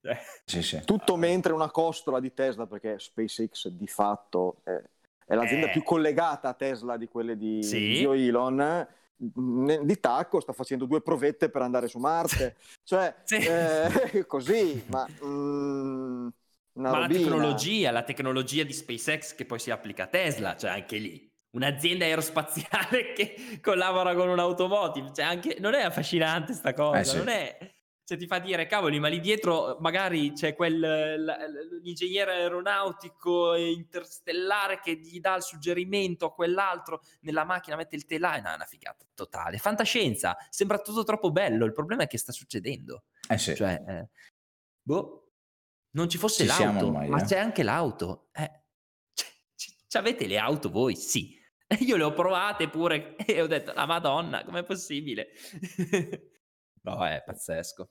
Cioè. sì, sì. Tutto mentre una costola di Tesla, perché SpaceX di fatto è, è l'azienda eh. più collegata a Tesla di quelle di, sì. di Elon di tacco sta facendo due provette per andare su Marte, cioè sì. eh, così, ma... Mm, ma la tecnologia, la tecnologia di SpaceX che poi si applica a Tesla, cioè anche lì un'azienda aerospaziale che collabora con un'automotive, cioè anche, non è affascinante sta cosa, eh sì. non è cioè ti fa dire cavoli ma lì dietro magari c'è quel l'ingegnere aeronautico interstellare che gli dà il suggerimento a quell'altro nella macchina mette il telaio no, è una figata totale. Fantascienza sembra tutto troppo bello il problema è che sta succedendo. Eh sì. cioè eh, boh non ci fosse ci l'auto ormai, ma eh? c'è anche l'auto eh, c- avete le auto voi? Sì. Io le ho provate pure e ho detto la madonna com'è possibile No, è pazzesco.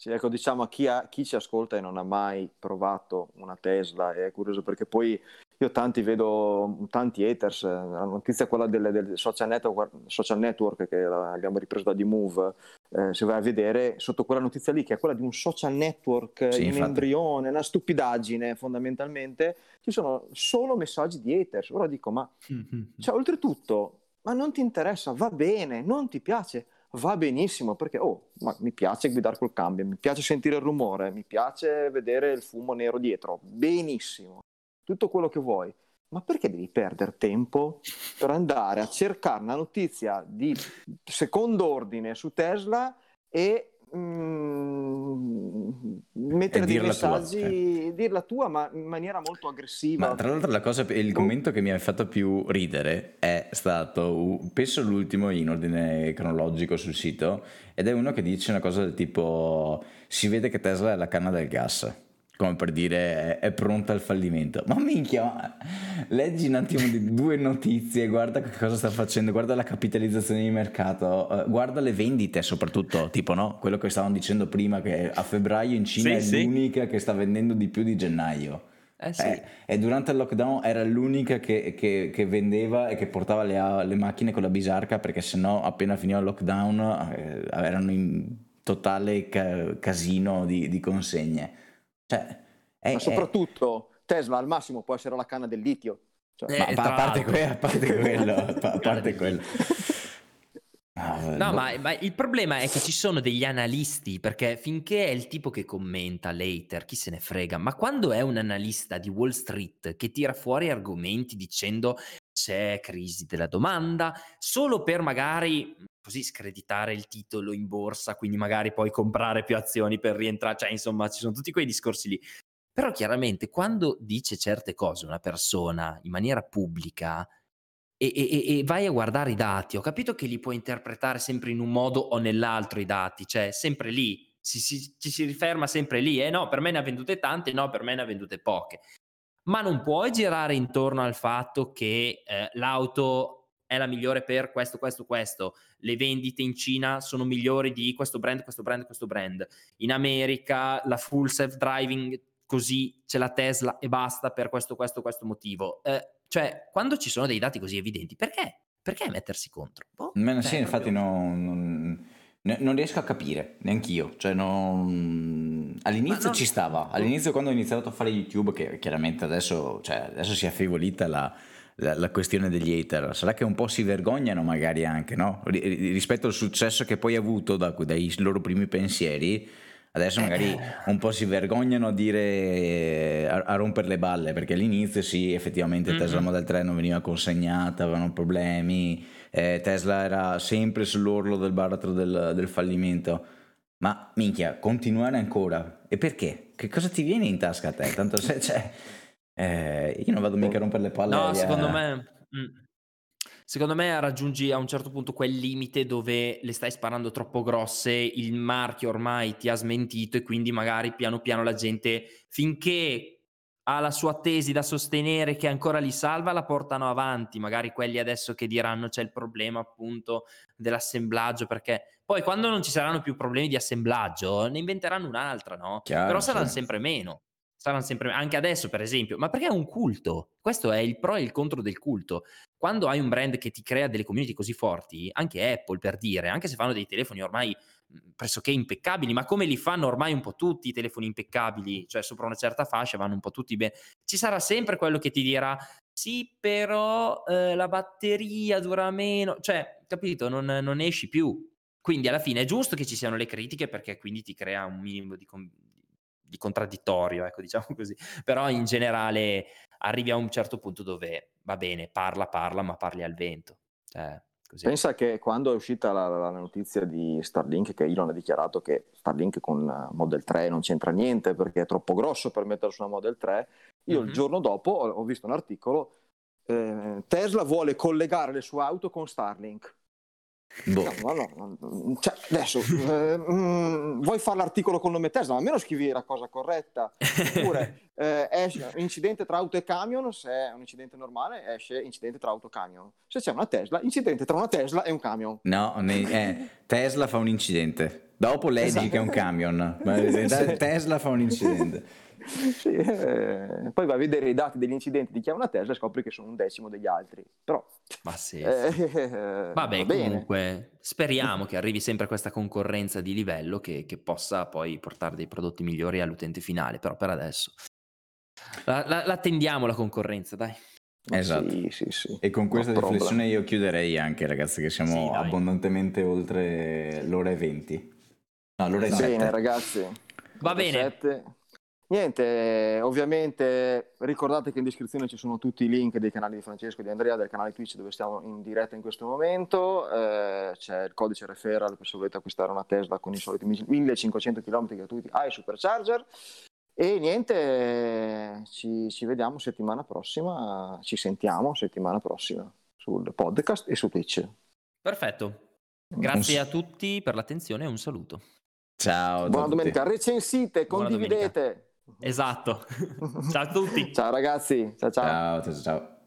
Sì, ecco, diciamo a chi, ha, chi, ci ascolta e non ha mai provato una Tesla è curioso perché poi io tanti vedo tanti haters, la notizia è quella del, del social, network, social, network, che abbiamo ripreso da D-Move, eh, se vai a vedere sotto quella notizia lì che è quella di un social network sì, in infatti. embrione, una stupidaggine fondamentalmente, ci sono solo messaggi di haters. Ora dico, ma cioè, oltretutto, ma non ti interessa, va bene, non ti piace va benissimo perché oh, mi piace guidare col cambio, mi piace sentire il rumore, mi piace vedere il fumo nero dietro, benissimo, tutto quello che vuoi. Ma perché devi perdere tempo per andare a cercare una notizia di secondo ordine su Tesla e mettere dei messaggi, tua, eh. dirla tua, ma in maniera molto aggressiva. Ma tra l'altro, la cosa, il commento che mi ha fatto più ridere è stato, penso l'ultimo in ordine cronologico sul sito, ed è uno che dice una cosa del tipo: Si vede che Tesla è la canna del gas come per dire è, pronta al fallimento. Ma minchia, leggi un attimo di due notizie, guarda che cosa sta facendo, guarda la capitalizzazione di mercato, uh, guarda le vendite soprattutto, tipo no? quello che stavamo dicendo prima che a febbraio in Cina sì, è sì. l'unica che sta vendendo di più di gennaio. Eh sì. eh, e durante il lockdown era l'unica che, che, che vendeva e che portava le, le, macchine con la bisarca perché sennò appena finiva il lockdown eh, erano in totale ca- casino di, di consegne. Cioè, è, Ma soprattutto è... Tesla al massimo può essere la canna del litio. Cioè, eh, ma, a, parte que- a parte quello, a parte quello. Ah, no, ma, ma, il problema è che ci sono degli analisti, perché finché è il tipo che commenta later, chi se ne frega, ma quando è un analista di Wall Street che tira fuori argomenti dicendo c'è crisi della domanda, solo per magari così screditare il titolo in borsa, quindi magari poi comprare più azioni per rientrare, cioè insomma ci sono tutti quei discorsi lì. Però chiaramente quando dice certe cose una persona in maniera pubblica e, e, e, vai a guardare i dati, ho capito che li puoi interpretare sempre in un modo o nell'altro i dati, cioè sempre lì, ci si, ci si riferma sempre lì, eh no, per me ne ha vendute tante, no, per me ne ha vendute poche. Ma non puoi girare intorno al fatto che eh, l'auto è la migliore per questo, questo, questo. Le vendite in Cina sono migliori di questo brand, questo brand, questo brand. In America la full self-driving così c'è la Tesla e basta per questo, questo, questo motivo. Eh, cioè, quando ci sono dei dati così evidenti, perché? Perché mettersi contro? Boh, Beh, sì, infatti non, non, non, riesco a capire, neanch'io. Cioè, non... All'inizio non... ci stava, all'inizio quando ho iniziato a fare YouTube, che chiaramente adesso, cioè, adesso si è affievolita la la, la, questione degli hater? Sarà che un po' si vergognano magari anche, no? rispetto al successo che poi ha avuto da, dai loro primi pensieri, adesso magari eh. un po' si vergognano a dire a, a rompere le balle, perché all'inizio sì, effettivamente mm-hmm. Tesla Model 3 non veniva consegnata, avevano problemi, eh, Tesla era sempre sull'orlo del baratro del, del fallimento. Ma minchia, continuare ancora. E perché? Che cosa ti viene in tasca a te? Tanto se, cioè, eh, io non vado mica a rompere le palle. No, secondo me... Mm. Secondo me raggiungi a un certo punto quel limite dove le stai sparando troppo grosse, il marchio ormai ti ha smentito e quindi magari piano piano la gente, finché ha la sua tesi da sostenere che ancora li salva, la portano avanti. Magari quelli adesso che diranno c'è il problema appunto dell'assemblaggio, perché poi quando non ci saranno più problemi di assemblaggio ne inventeranno un'altra, no? Chiaro, Però saranno sì. sempre meno saranno sempre, anche adesso per esempio, ma perché è un culto? Questo è il pro e il contro del culto. Quando hai un brand che ti crea delle community così forti, anche Apple per dire, anche se fanno dei telefoni ormai pressoché impeccabili, ma come li fanno ormai un po' tutti i telefoni impeccabili, cioè sopra una certa fascia vanno un po' tutti bene, ci sarà sempre quello che ti dirà sì, però eh, la batteria dura meno, cioè, capito, non, non esci più. Quindi alla fine è giusto che ci siano le critiche perché quindi ti crea un minimo di, di contraddittorio, ecco, diciamo così. Però in generale arrivi a un certo punto dove va bene, parla, parla, ma parli al vento. Eh, Pensa che quando è uscita la, la, notizia di Starlink, che Elon ha dichiarato che Starlink con Model 3 non c'entra niente perché è troppo grosso per metterlo su una Model 3, io mm-hmm. il giorno dopo ho, ho visto un articolo, eh, Tesla vuole collegare le sue auto con Starlink. Boh. No, no, no, cioè, adesso eh, mm, vuoi fare l'articolo con nome Tesla, ma almeno scrivi la cosa corretta. Oppure eh, esce incidente tra auto e camion, se è un incidente normale esce incidente tra auto e camion. Se c'è una Tesla, incidente tra una Tesla e un camion. No, ne, eh, Tesla fa un incidente. Dopo leggi esatto. che è un camion, ma Tesla fa un incidente. sì, eh, poi vai a vedere i dati degli incidenti di chi ha una Tesla e scopri che sono un decimo degli altri. Però, Ma sì, eh, sì. Eh, Vabbè, comunque speriamo che arrivi sempre questa concorrenza di livello che, che, possa poi portare dei prodotti migliori all'utente finale. Però per adesso la, la, la tendiamo la concorrenza, dai. Esatto. Sì, sì, sì. E con questa no riflessione io chiuderei anche, ragazzi, che siamo abbondantemente oltre l'ora e 20. No, l'ora e 7. Bene, ragazzi. Va bene. 7. Niente, ovviamente ricordate che in descrizione ci sono tutti i link dei canali di Francesco e di Andrea, del canale Twitch dove stiamo in diretta in questo momento, eh, c'è il codice referral per se volete acquistare una Tesla con i soliti 1500 km gratuiti ai supercharger. E niente, ci, ci vediamo settimana prossima, ci sentiamo settimana prossima sul podcast e su Twitch. Perfetto, grazie a tutti per l'attenzione e un saluto. Ciao. Buona domenica, recensite, condividete. Esatto. ciao a tutti. ciao ragazzi. ciao. ciao, ciao. ciao.